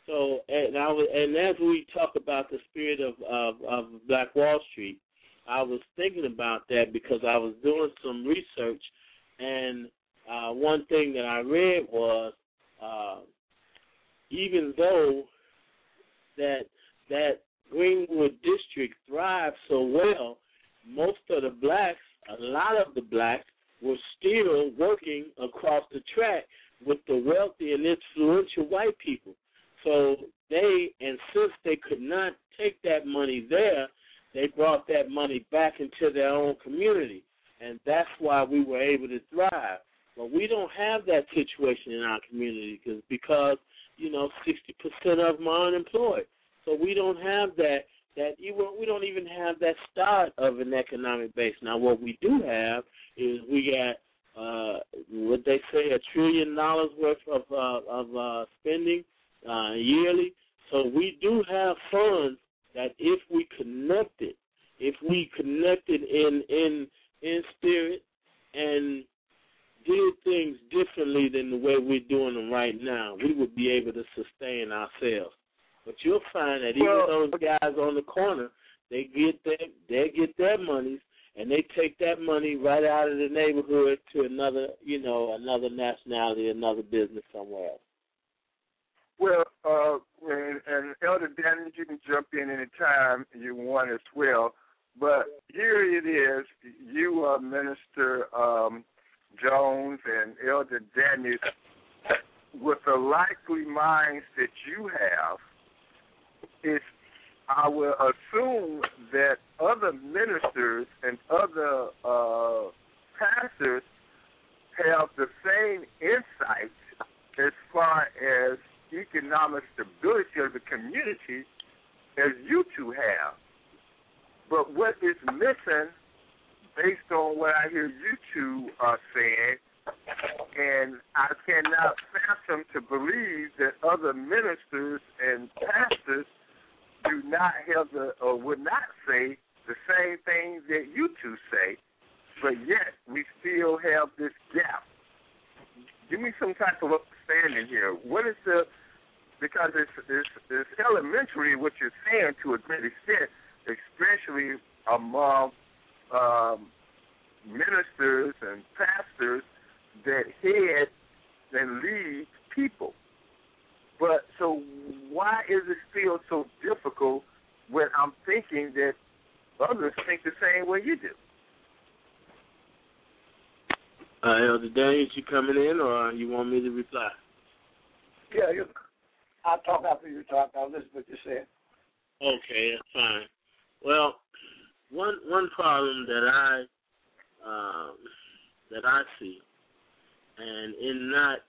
So, and I was, and as we talk about the spirit of, of of Black Wall Street, I was thinking about that because I was doing some research, and uh, one thing that I read was uh, even though that that Greenwood district thrived so well, most of the blacks, a lot of the blacks, were still working across the track with the wealthy and influential white people. So they, and since they could not take that money there, they brought that money back into their own community. And that's why we were able to thrive. But we don't have that situation in our community because, because you know, 60% of them are unemployed. So we don't have that that you we don't even have that start of an economic base. Now what we do have is we got uh what they say a trillion dollars worth of uh, of uh spending uh yearly. So we do have funds that if we connected, if we connected in in in spirit and did things differently than the way we're doing them right now, we would be able to sustain ourselves. But you'll find that even Well- those guys on the corner, they get their they get their monies and they take that money right out of the neighborhood to another, you know, another nationality, another business somewhere else. Well, uh, and, and Elder Daniel, you can jump in anytime you want as well. But here it is, you, uh, Minister um, Jones and Elder Daniel, with the likely minds that you have, it's I will assume that other ministers and other uh, pastors have the same insight as far as economic stability of the community as you two have. But what is missing, based on what I hear you two are saying, and I cannot fathom to believe that other ministers and pastors do not have the or would not say the same thing that you two say, but yet we still have this gap. Give me some type of understanding here. What is the because it's it's, it's elementary what you're saying to a great extent, especially among um, ministers and pastors that head and lead people. But so why is it still so difficult when I'm thinking that others think the same way you do? Uh, Elder Daniels, you coming in, or you want me to reply? Yeah, you, I'll talk after you talk. I'll listen to what you say. Okay, that's fine. Well, one one problem that I um, that I see, and in not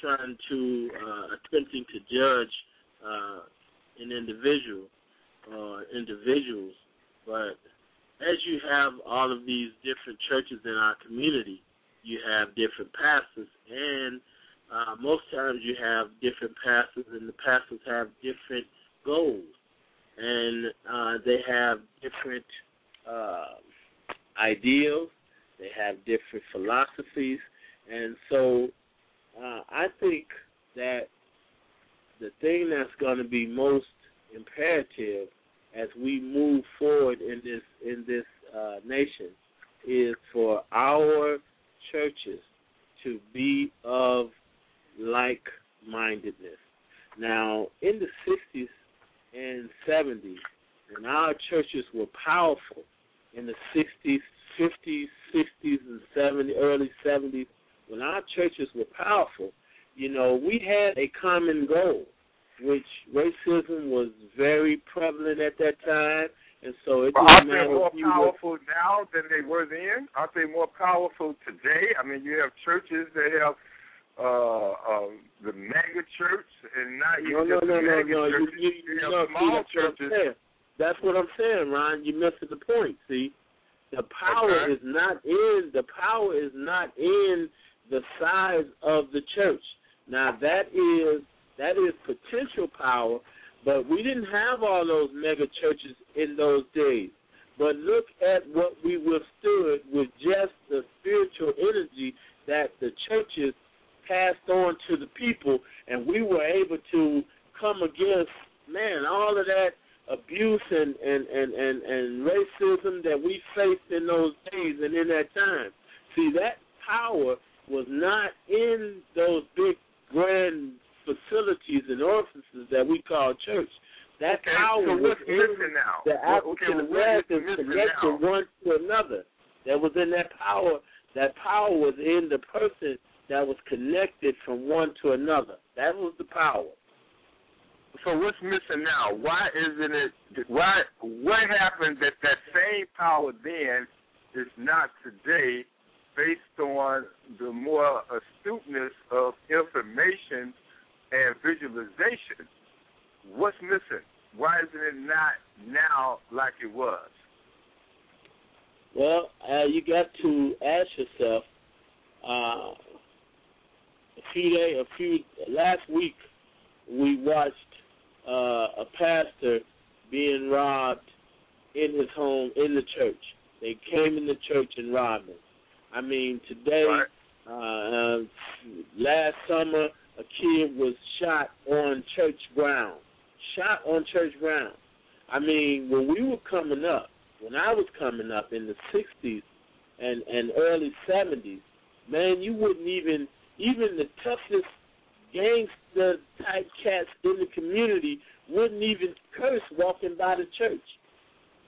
trying to uh, attempting to judge uh, an individual or individuals, but as you have all of these different churches in our community, you have different pastors, and uh, most times you have different pastors, and the pastors have different goals, and uh, they have different uh, ideals, they have different philosophies, and so uh, I think that the thing that's going to be most imperative as we move forward in this in this uh, nation is for our churches to be of like mindedness. Now, in the 60s and 70s, when our churches were powerful, in the 60s, 50s, 60s, and 70s, early 70s, when our churches were powerful, you know, we had a common goal, which racism was very prevalent at that time, and so it didn't aren't they more you were powerful now than they were then? Aren't they more powerful today? I mean, you have churches that have uh, uh, the mega church, and not No, even no, just no, the no, mega no. Churches. you, You you know, see, small that's what I'm churches. saying. That's what I'm saying, Ron. You missed the point. See, the power Okay. is not in the power is not in the size of the church. Now that is that is potential power, but we didn't have all those mega churches in those days. But look at what we withstood with just the spiritual energy that the churches passed on to the people, and we were able to come against man all of that abuse and, and, and, and, and racism that we faced in those days and in that time. See, that power was not in those big grand facilities and offices that we call church. That okay, power so was in now? the African well, what is Americans missing connected now? one to another. That was in that power. That power was in the person that was connected from one to another. That was the power. So what's missing now? Why isn't it? Why? What happened that that same power then is not today, based on the more astuteness of information and visualization? What's missing? Why isn't it not now like it was? Well, uh, you got to ask yourself. Uh, a few day, a few last week, we watched uh, a pastor being robbed in his home in the church. They came in the church and robbed him. I mean, today, uh, uh, last summer, a kid was shot on church ground. Shot on church ground. I mean, when we were coming up, when I was coming up in the '60s and and early '70s, man, you wouldn't even even the toughest gangster type cats in the community wouldn't even curse walking by the church.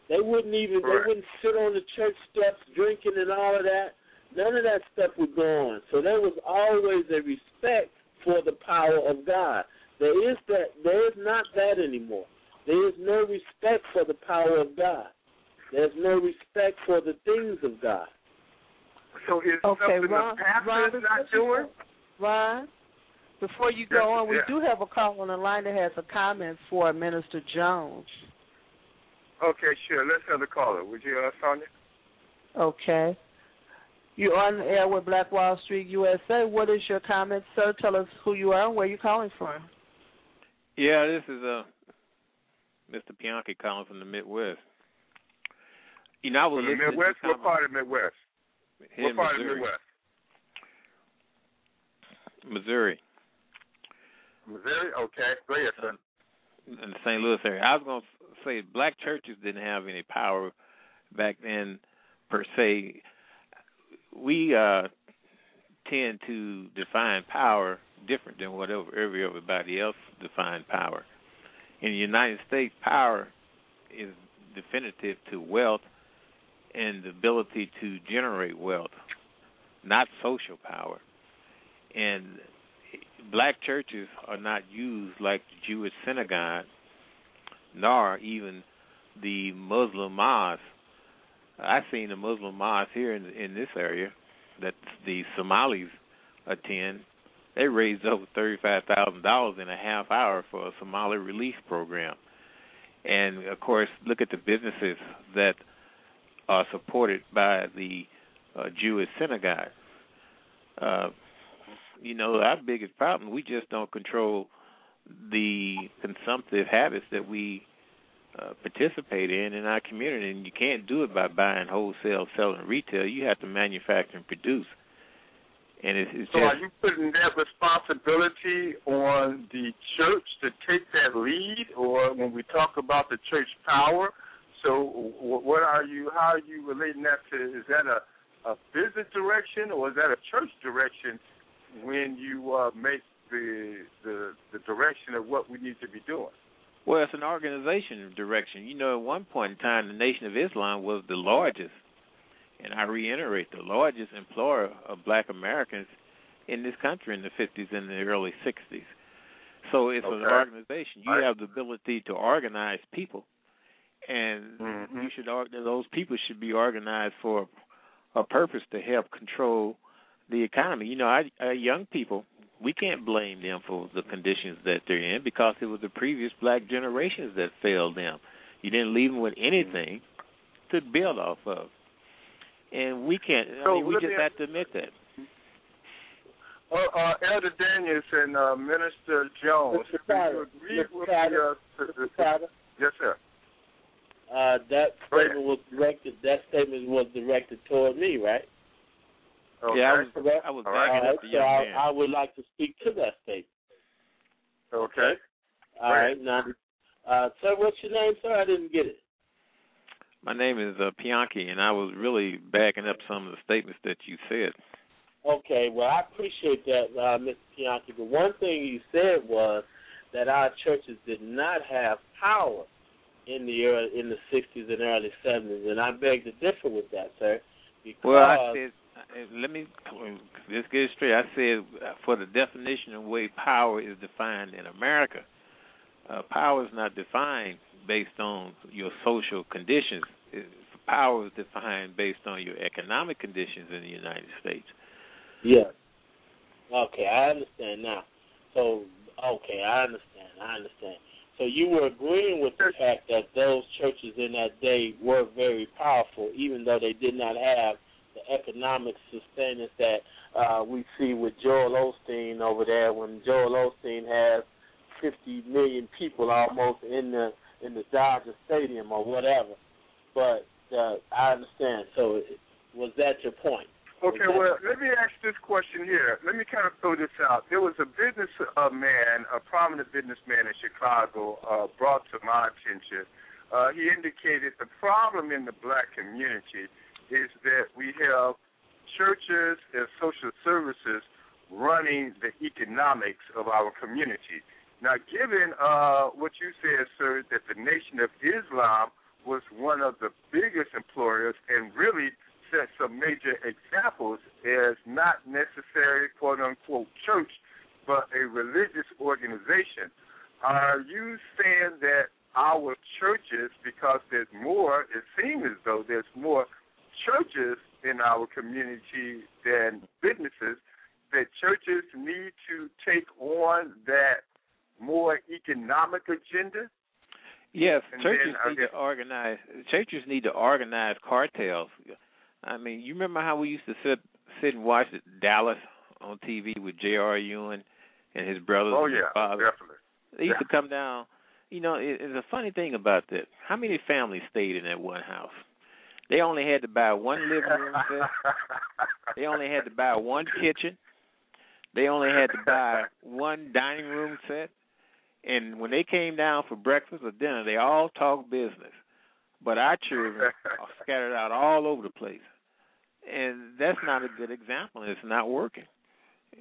They wouldn't even they wouldn't sit on the church steps drinking and all of that. None of that stuff would go on. So there was always a respect for the power of God. There is that there is not that anymore. There is no respect for the power of God. There's no respect for the things of God. So is Okay, something Ron- the pastor Ron, is not doing? Ron, before you Yes, go on, we yeah. do have a call on the line that has a comment for Minister Jones. Okay, sure. Let's have the caller. Would you, uh, Sonja? Okay. You're on the air with Black Wall Street USA. What is your comment, sir? Tell us who you are and where you're calling from. Yeah, this is uh Mr. Bianchi calling from the Midwest. You know, I was From the listening Midwest? to What part of Midwest? Here what in part Missouri. of Midwest? Missouri, Missouri? Okay. Go ahead, son. in the St. Louis area. I was going to say black churches didn't have any power back then per se. We uh tend to define power different than whatever every everybody else defined power. In the United States, power is definitive to wealth and the ability to generate wealth, not social power. And black churches are not used like the Jewish synagogue, nor even the Muslim mosque. I've seen the Muslim mosque here in in this area that the Somalis attend. They raised over thirty five thousand dollars in a half hour for a Somali relief program. And of course, look at the businesses that are supported by the uh, Jewish synagogue. Uh, you know, our biggest problem we just don't control the consumptive habits that we uh, participate in in our community, and you can't do it by buying wholesale, selling retail. You have to manufacture and produce, and it's, it's So just are you putting that responsibility on the church to take that lead, or when we talk about the church power? So what are you? How are you relating that to? Is that a a business direction, or is that a church direction when you uh, make the the the direction of what we need to be doing? Well, it's an organization direction. You know, at one point in time, the Nation of Islam was the largest, and I reiterate, the largest employer of black Americans in this country in the 50s and the early 60s. So it's an organization. You Right. have the ability to organize people, and Mm-hmm. you should org- those people should be organized for a purpose to help control the economy. You know, our, our young people, we can't blame them for the conditions that they're in because it was the previous black generations that failed them. You didn't leave them with anything to build off of, and we can't. I mean, we just have to admit that. Uh, uh, Elder Daniels and uh, Minister Jones, Mr. Carter, you agree Mr. with Carter, the, uh, Mr. Carter, Yes, sir. uh, that statement was directed. That statement was directed toward me, right? Okay. Yeah, I was Correct. I was All right. backing All up the so young I, man. I would like to speak to that statement. Okay. All Go right, now, Uh, sir, what's your name, sir? I didn't get it. My name is uh, Pianki, and I was really backing up some of the statements that you said. Okay, well, I appreciate that, uh, Mr. Pianki. But one thing you said was that our churches did not have power in the early, in the 60s and early 70s, and I beg to differ with that, sir. Because Well, I said, let me just get it straight. I said, uh, for the definition of way power is defined in America, uh, power is not defined based on your social conditions. It, power is defined based on your economic conditions in the United States. Yes. Okay, I understand now. So, okay, I understand. I understand. So you were agreeing with the fact that those churches in that day were very powerful, even though they did not have the economic sustenance that uh, we see with Joel Osteen over there. When Joel Osteen has 50 million people almost in the in the Dodger Stadium or whatever. But uh, I understand. So, was that your point? Okay, well, let me ask this question here. Let me kind of throw this out. There was a business uh, man, a prominent businessman in Chicago, uh, brought to my attention. Uh, he indicated the problem in the black community is that we have churches and social services running the economics of our community. Now, given uh, what you said, sir, that the Nation of Islam was one of the biggest employers and really set some major examples as not necessarily quote unquote church, but a religious organization. Are you saying that our churches, because there's more, it seems as though there's more churches in our community than businesses, that churches need to take on that more economic agenda? Yes, And churches then need to organize. Churches need to organize cartels. I mean, you remember how we used to sit sit and watch Dallas on TV with J.R. Ewing and his brothers Oh and yeah, father. definitely. They used Yeah. to come down. You know, it, it's a funny thing about that. How many families stayed in that one house? They only had to buy one living room set. They only had to buy one kitchen. They only had to buy one dining room set. And when they came down for breakfast or dinner, they all talked business. But our children are scattered out all over the place. And that's not a good example. It's not working.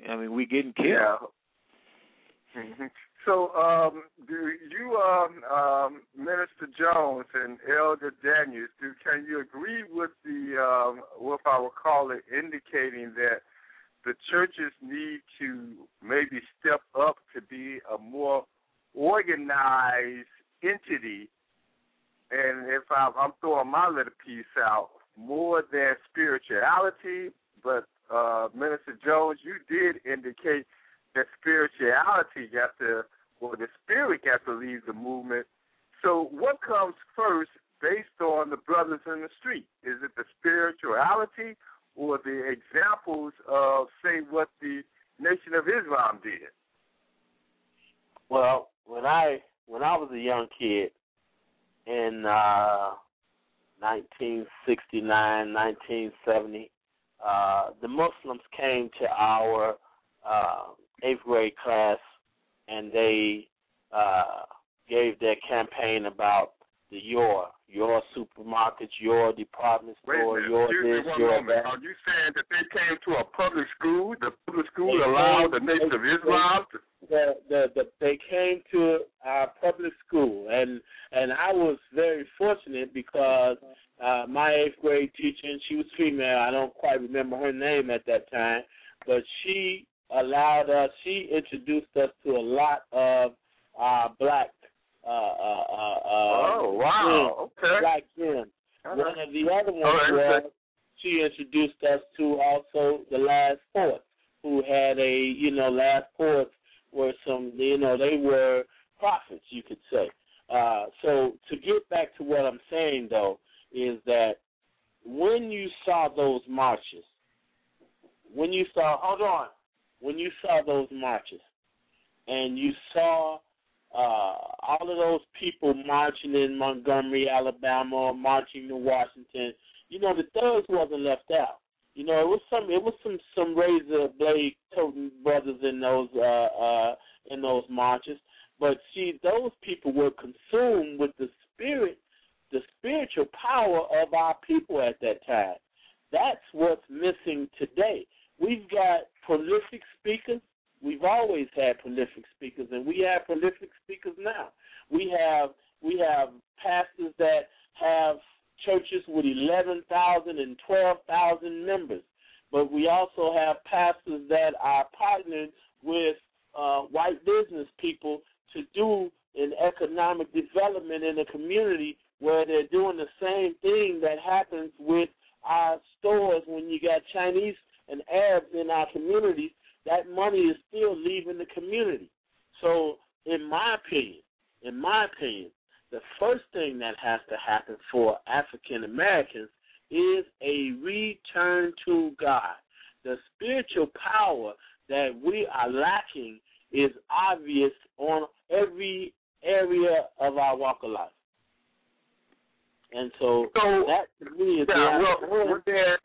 I mean, we're getting killed. Yeah. Mhm. So, um, do you, um, um, Minister Jones and Elder Daniels, do can you agree with the um, with our caller indicating that the churches need to maybe step up to be a more organized entity? And if I'm, I'm throwing my little piece out, more than spirituality, but uh, Minister Jones, you did indicate that spirituality got to, or the spirit got to lead the movement. So, what comes first based on the brothers in the street? Is it the spirituality or the examples of, say, what the Nation of Islam did? Well, when I when I was a young kid in uh 1969, 1970, uh the Muslims came to our uh eighth grade class and they uh gave their campaign about the your your supermarkets, your department store, your excuse this, me one your moment. that. Are you saying that they came to a public school? The public school They allowed the came- Nation of Islam to the, the the they came to our public school and and I was very fortunate because uh my eighth grade teacher and she was female, I don't quite remember her name at that time, but she allowed us she introduced us to a lot of uh black uh uh uh, uh Oh, wow. men, Okay. black men. All One of the other ones right, was she introduced us to also the last poets who had a you know last poets were some you know they were prophets you could say uh so to get back to what i'm saying though is that when you saw those marches when you saw hold on when you saw those marches and you saw uh, all of those people marching in Montgomery, Alabama, or marching to Washington, you know the thugs wasn't left out. You know, it was some it was some some razor blade toting brothers in those uh, uh, in those marches. But see, those people were consumed with the spirit, the spiritual power of our people at that time. That's what's missing today. We've got prolific speakers. We've always had prolific speakers, and we have prolific speakers now. We have we have pastors that have churches with 11,000 and 12,000 members, but we also have pastors that are partnered with uh, white business people to do an economic development in a community where they're doing the same thing that happens with our stores when you got Chinese and Arabs in our communities. That money is still leaving the community. So, in my opinion, in my opinion, the first thing that has to happen for African Americans is a return to God. The spiritual power that we are lacking is obvious on every area of our walk of life. And so, so that to me is yeah, the well, well, then,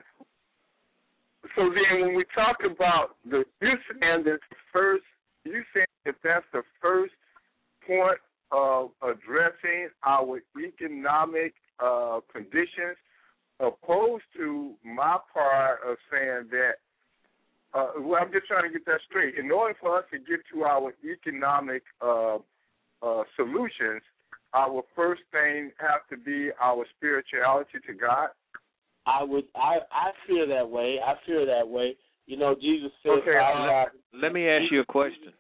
so then when we talk about the you saying that the first you saying that that's the first point of addressing our economic uh, conditions, opposed to my part of saying that. Uh, well, I'm just trying to get that straight. In order for us to get to our economic uh, uh, solutions, our first thing has to be our spirituality to God. I would I I feel that way. I feel that way. You know, Jesus said, Okay, I, Let, let me ask you a question.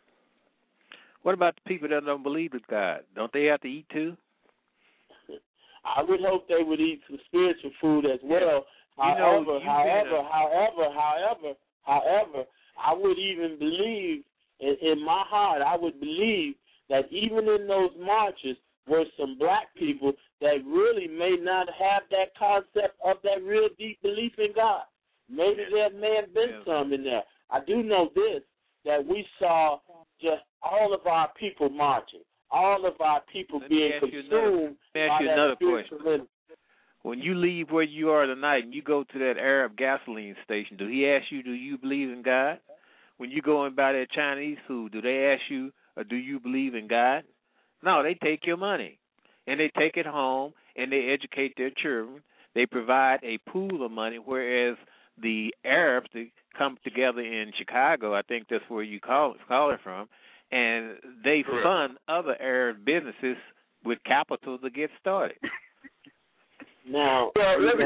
What about the people that don't believe in God? Don't they have to eat too? I would hope they would eat some spiritual food as well. You know, however, you've uh, however, a- however, however, however, I would even believe in, in my heart, I would believe that even in those marches were some black people that really may not have that concept of that real deep belief in God. Maybe there may have been some in there. I do know this that we saw just all of our people marching, all of our people Let me being ask you another- consumed let me ask you another question. When you leave where you are tonight and you go to that Arab gasoline station, do he ask you, do you believe in God? When you go and buy that Chinese food, do they ask you, or do you believe in God? No, they take your money and they take it home and they educate their children. They provide a pool of money, whereas the Arabs they come together in Chicago, I think that's where you call call it from, and they Correct. fund other Arab businesses with capital to get started. Now, Well, let me.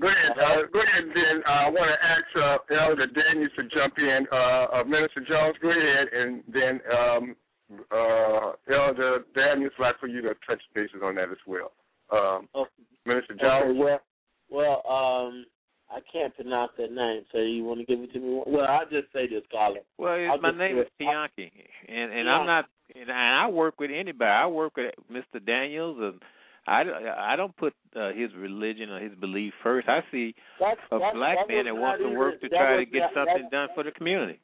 Go ahead. Uh, go ahead, then. Uh, I want to ask uh, Elder Daniels to jump in. Uh, uh, Minister Jones, go ahead, and then um, uh, Elder Daniels, would like for you to touch bases on that as well. Um, Okay. Minister Okay, well, well, um, I can't pronounce that name, so you want to give it to me? Well, I'll just say this, Colin. Well, I'll it's, my name is it. Bianchi, and and Yeah. I'm not, and I work with anybody. I work with Mr. Daniels, and I I don't put uh, his religion or his belief first. I see That's, a that's, black that man that wants to work to try to get not- something that- done for the community.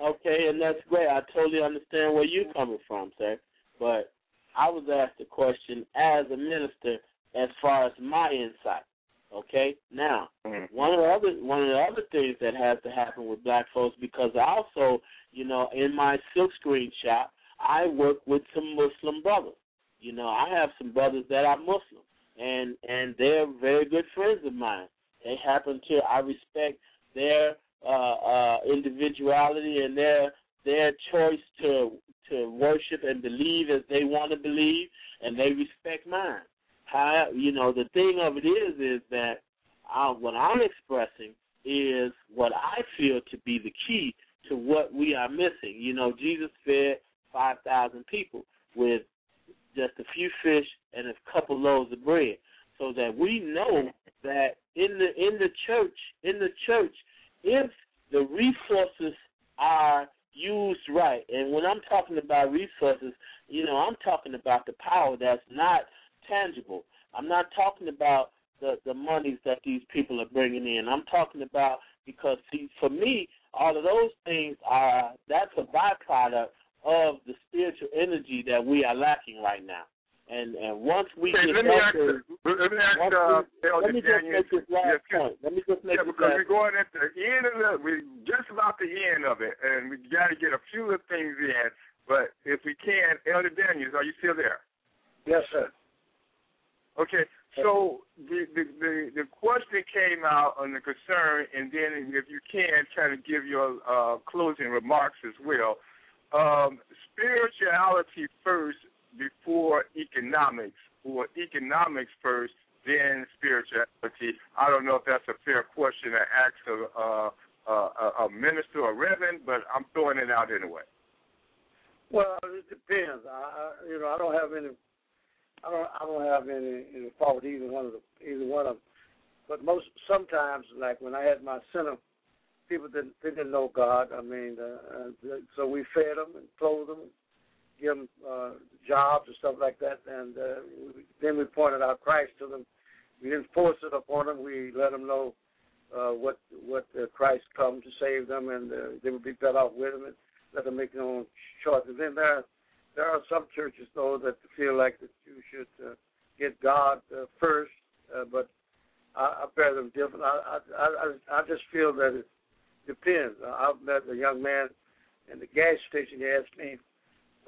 Okay, and that's great. I totally understand where you're coming from, sir. But I was asked a question as a minister as far as my insight. Okay, now mm-hmm. one of the other one of the other things that has to happen with black folks because also, you know, in my silk screen shop, I work with some Muslim brothers. You know, I have some brothers that are Muslim, and and they're very good friends of mine. They happen to I respect their uh, uh, individuality and their their choice to to worship and believe as they want to believe, and they respect mine. How you know the thing of it is is that I, what I'm expressing is what I feel to be the key to what we are missing. You know, Jesus fed five thousand people with just a few fish and a couple loaves of bread, so that we know that in the in the church in the church, if the resources are used right, and when I'm talking about resources, you know, I'm talking about the power that's not tangible. I'm not talking about the the monies that these people are bringing in. I'm talking about because see, for me, all of those things are that's a byproduct of the spiritual energy that we are lacking right now. And and once we Okay, get let me ask, to- let me ask uh, we- Elder let me just Daniels. make this last Yes, point. Let me just make yeah, this because last we're going at the end of the, we're just about the end of it, and we got to get a few of the things in. But if we can, Elder Daniels, are you still there? Yes, sir. Okay, so the, the the the question came out on the concern, and then if you can, kind of give your uh, closing remarks as well. Um, spirituality first before economics, or economics first, then spirituality. I don't know if that's a fair question to ask a, uh, uh, a minister or reverend, but I'm throwing it out anyway. Well, it depends. I, you know, I don't have any I don't I don't have any, any fault either one of the either one of them. But most sometimes, like when I had my center, people didn't they didn't know God. I mean, uh, uh, so we fed them and clothed them, give them uh, jobs and stuff like that, and uh, then we pointed out Christ to them. We didn't force it upon them. We let them know uh, what what uh, Christ come to save them, and uh, they would be better off with him, and let them make their own choices. Then there there are some churches though that feel like that you should uh, get God uh, first, uh, but I, I bear them different. I, I I I just feel that it depends. I've met a young man in the gas station. He asked me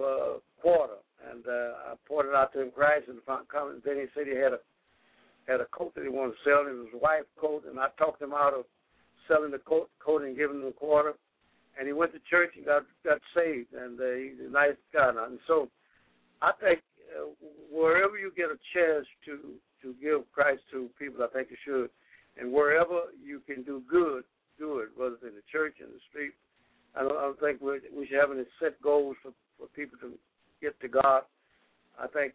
a quarter, and uh, I pointed out to him Christ, and found. then he said he had a had a coat that he wanted to sell. Was his wife's coat, and I talked him out of selling the coat, coat and giving him a quarter and he went to church and got got saved, and uh, he's a nice guy. And so, I think uh, wherever you get a chance to to give Christ to people, I think you should, and wherever you can do good, do it, whether it's in the church, in the street. I don't, I don't think we should have any set goals for for people to get to God. I think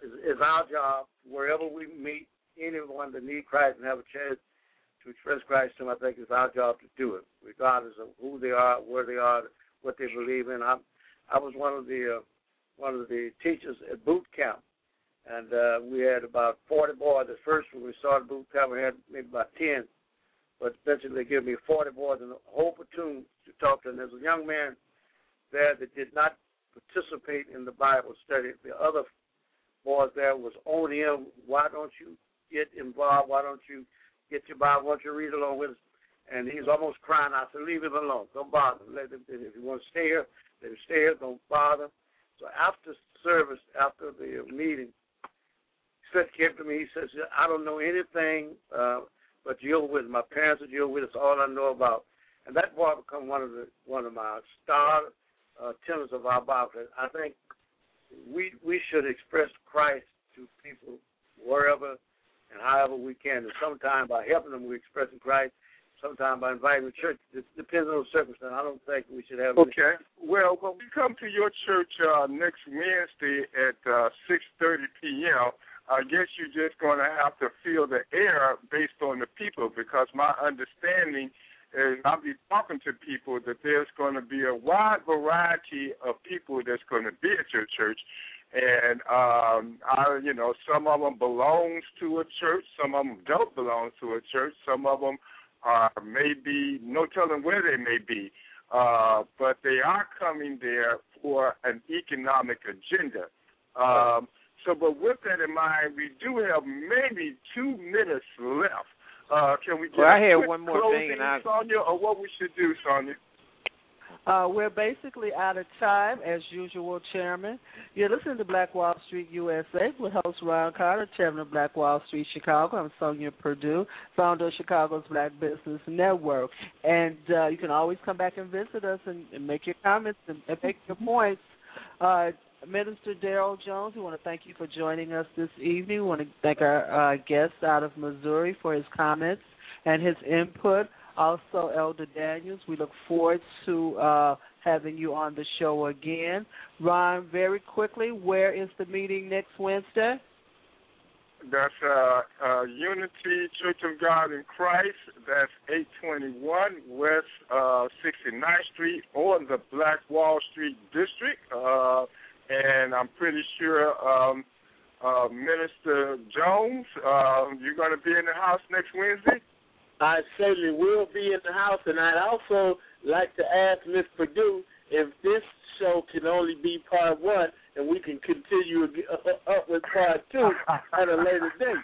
it's our job wherever we meet anyone that need Christ and have a chance to express Christ to them, I think it's our job to do it, regardless of who they are, where they are, what they believe in. I, I was one of the uh, one of the teachers at boot camp, and uh, we had about 40 boys. At first, when we started boot camp, we had maybe about 10, but eventually they gave me 40 boys and a whole platoon to talk to. And there's a young man there that did not participate in the Bible study. The other boys there was on him. Why don't you get involved? Why don't you get your Bible, want you read along with us. And he's almost crying out, so leave him alone. Don't bother. Let him, if you want to stay here, let him stay here. Don't bother. So after service, after the meeting, he said, came to me, he says, I don't know anything uh, but Jehovah Witness. My parents are Jehovah Witness, all I know about. And that boy become one of the one of my star uh, tenants of our Bible. I think we we should express Christ to people wherever and however we can. And sometimes by helping them, we're expressing Christ. Sometimes by inviting the church. It depends on the circumstance. I don't think we should have. Okay. Any... Well, when we come to your church uh, next Wednesday at uh, 6:30 p.m., I guess you're just going to have to feel the air based on the people, because my understanding is I'll be talking to people that there's going to be a wide variety of people that's going to be at your church and um I you know some of them belongs to a church, some of them don't belong to a church, some of them are maybe no telling where they may be, uh, but they are coming there for an economic agenda. Um, so, but with that in mind, we do have maybe two minutes left. Uh, can we get well, I have one more closing, thing, and I... Sonja, or what we should do, Sonja? Uh, we're basically out of time, as usual, Chairman. You're listening to Black Wall Street USA with host Ron Carter, Chairman of Black Wall Street Chicago. I'm Sonja Perdue, founder of Chicago's Black Business Network. And uh, you can always come back and visit us and, and make your comments and, and make your points. Uh, Minister Darryl Jones, we want to thank you for joining us this evening. We want to thank our uh, guest out of Missouri for his comments and his input also Elder Daniels. We look forward to uh, having you on the show again. Ron, very quickly, where is the meeting next Wednesday? That's uh, uh, Unity Church of God in Christ. That's 821 West uh, 69th Street on the Black Wall Street District. Uh, and I'm pretty sure um, uh, Minister Jones, uh, you're going to be in the house next Wednesday? I certainly will be in the house, and I'd also like to ask Miss Perdue if this show can only be part one, and we can continue up with part two at a later date.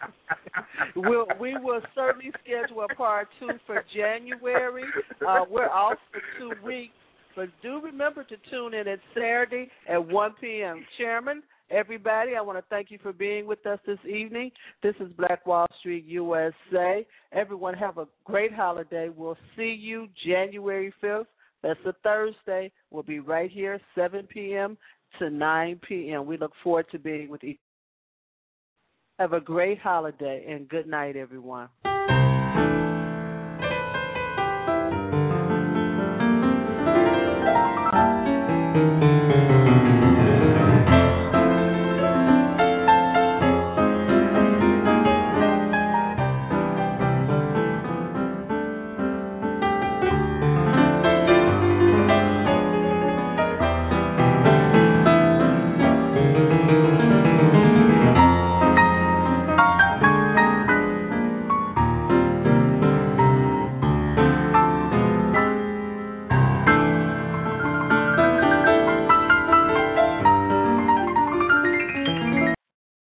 we'll, we will certainly schedule a part two for January. Uh, we're off for two weeks, but do remember to tune in at Saturday at 1 p.m. Chairman, Everybody, I want to thank you for being with us this evening. This is Black Wall Street USA. Everyone have a great holiday. We'll see you January 5th. That's a Thursday. We'll be right here 7 p.m. to 9 p.m. We look forward to being with each. Have a great holiday and good night, everyone.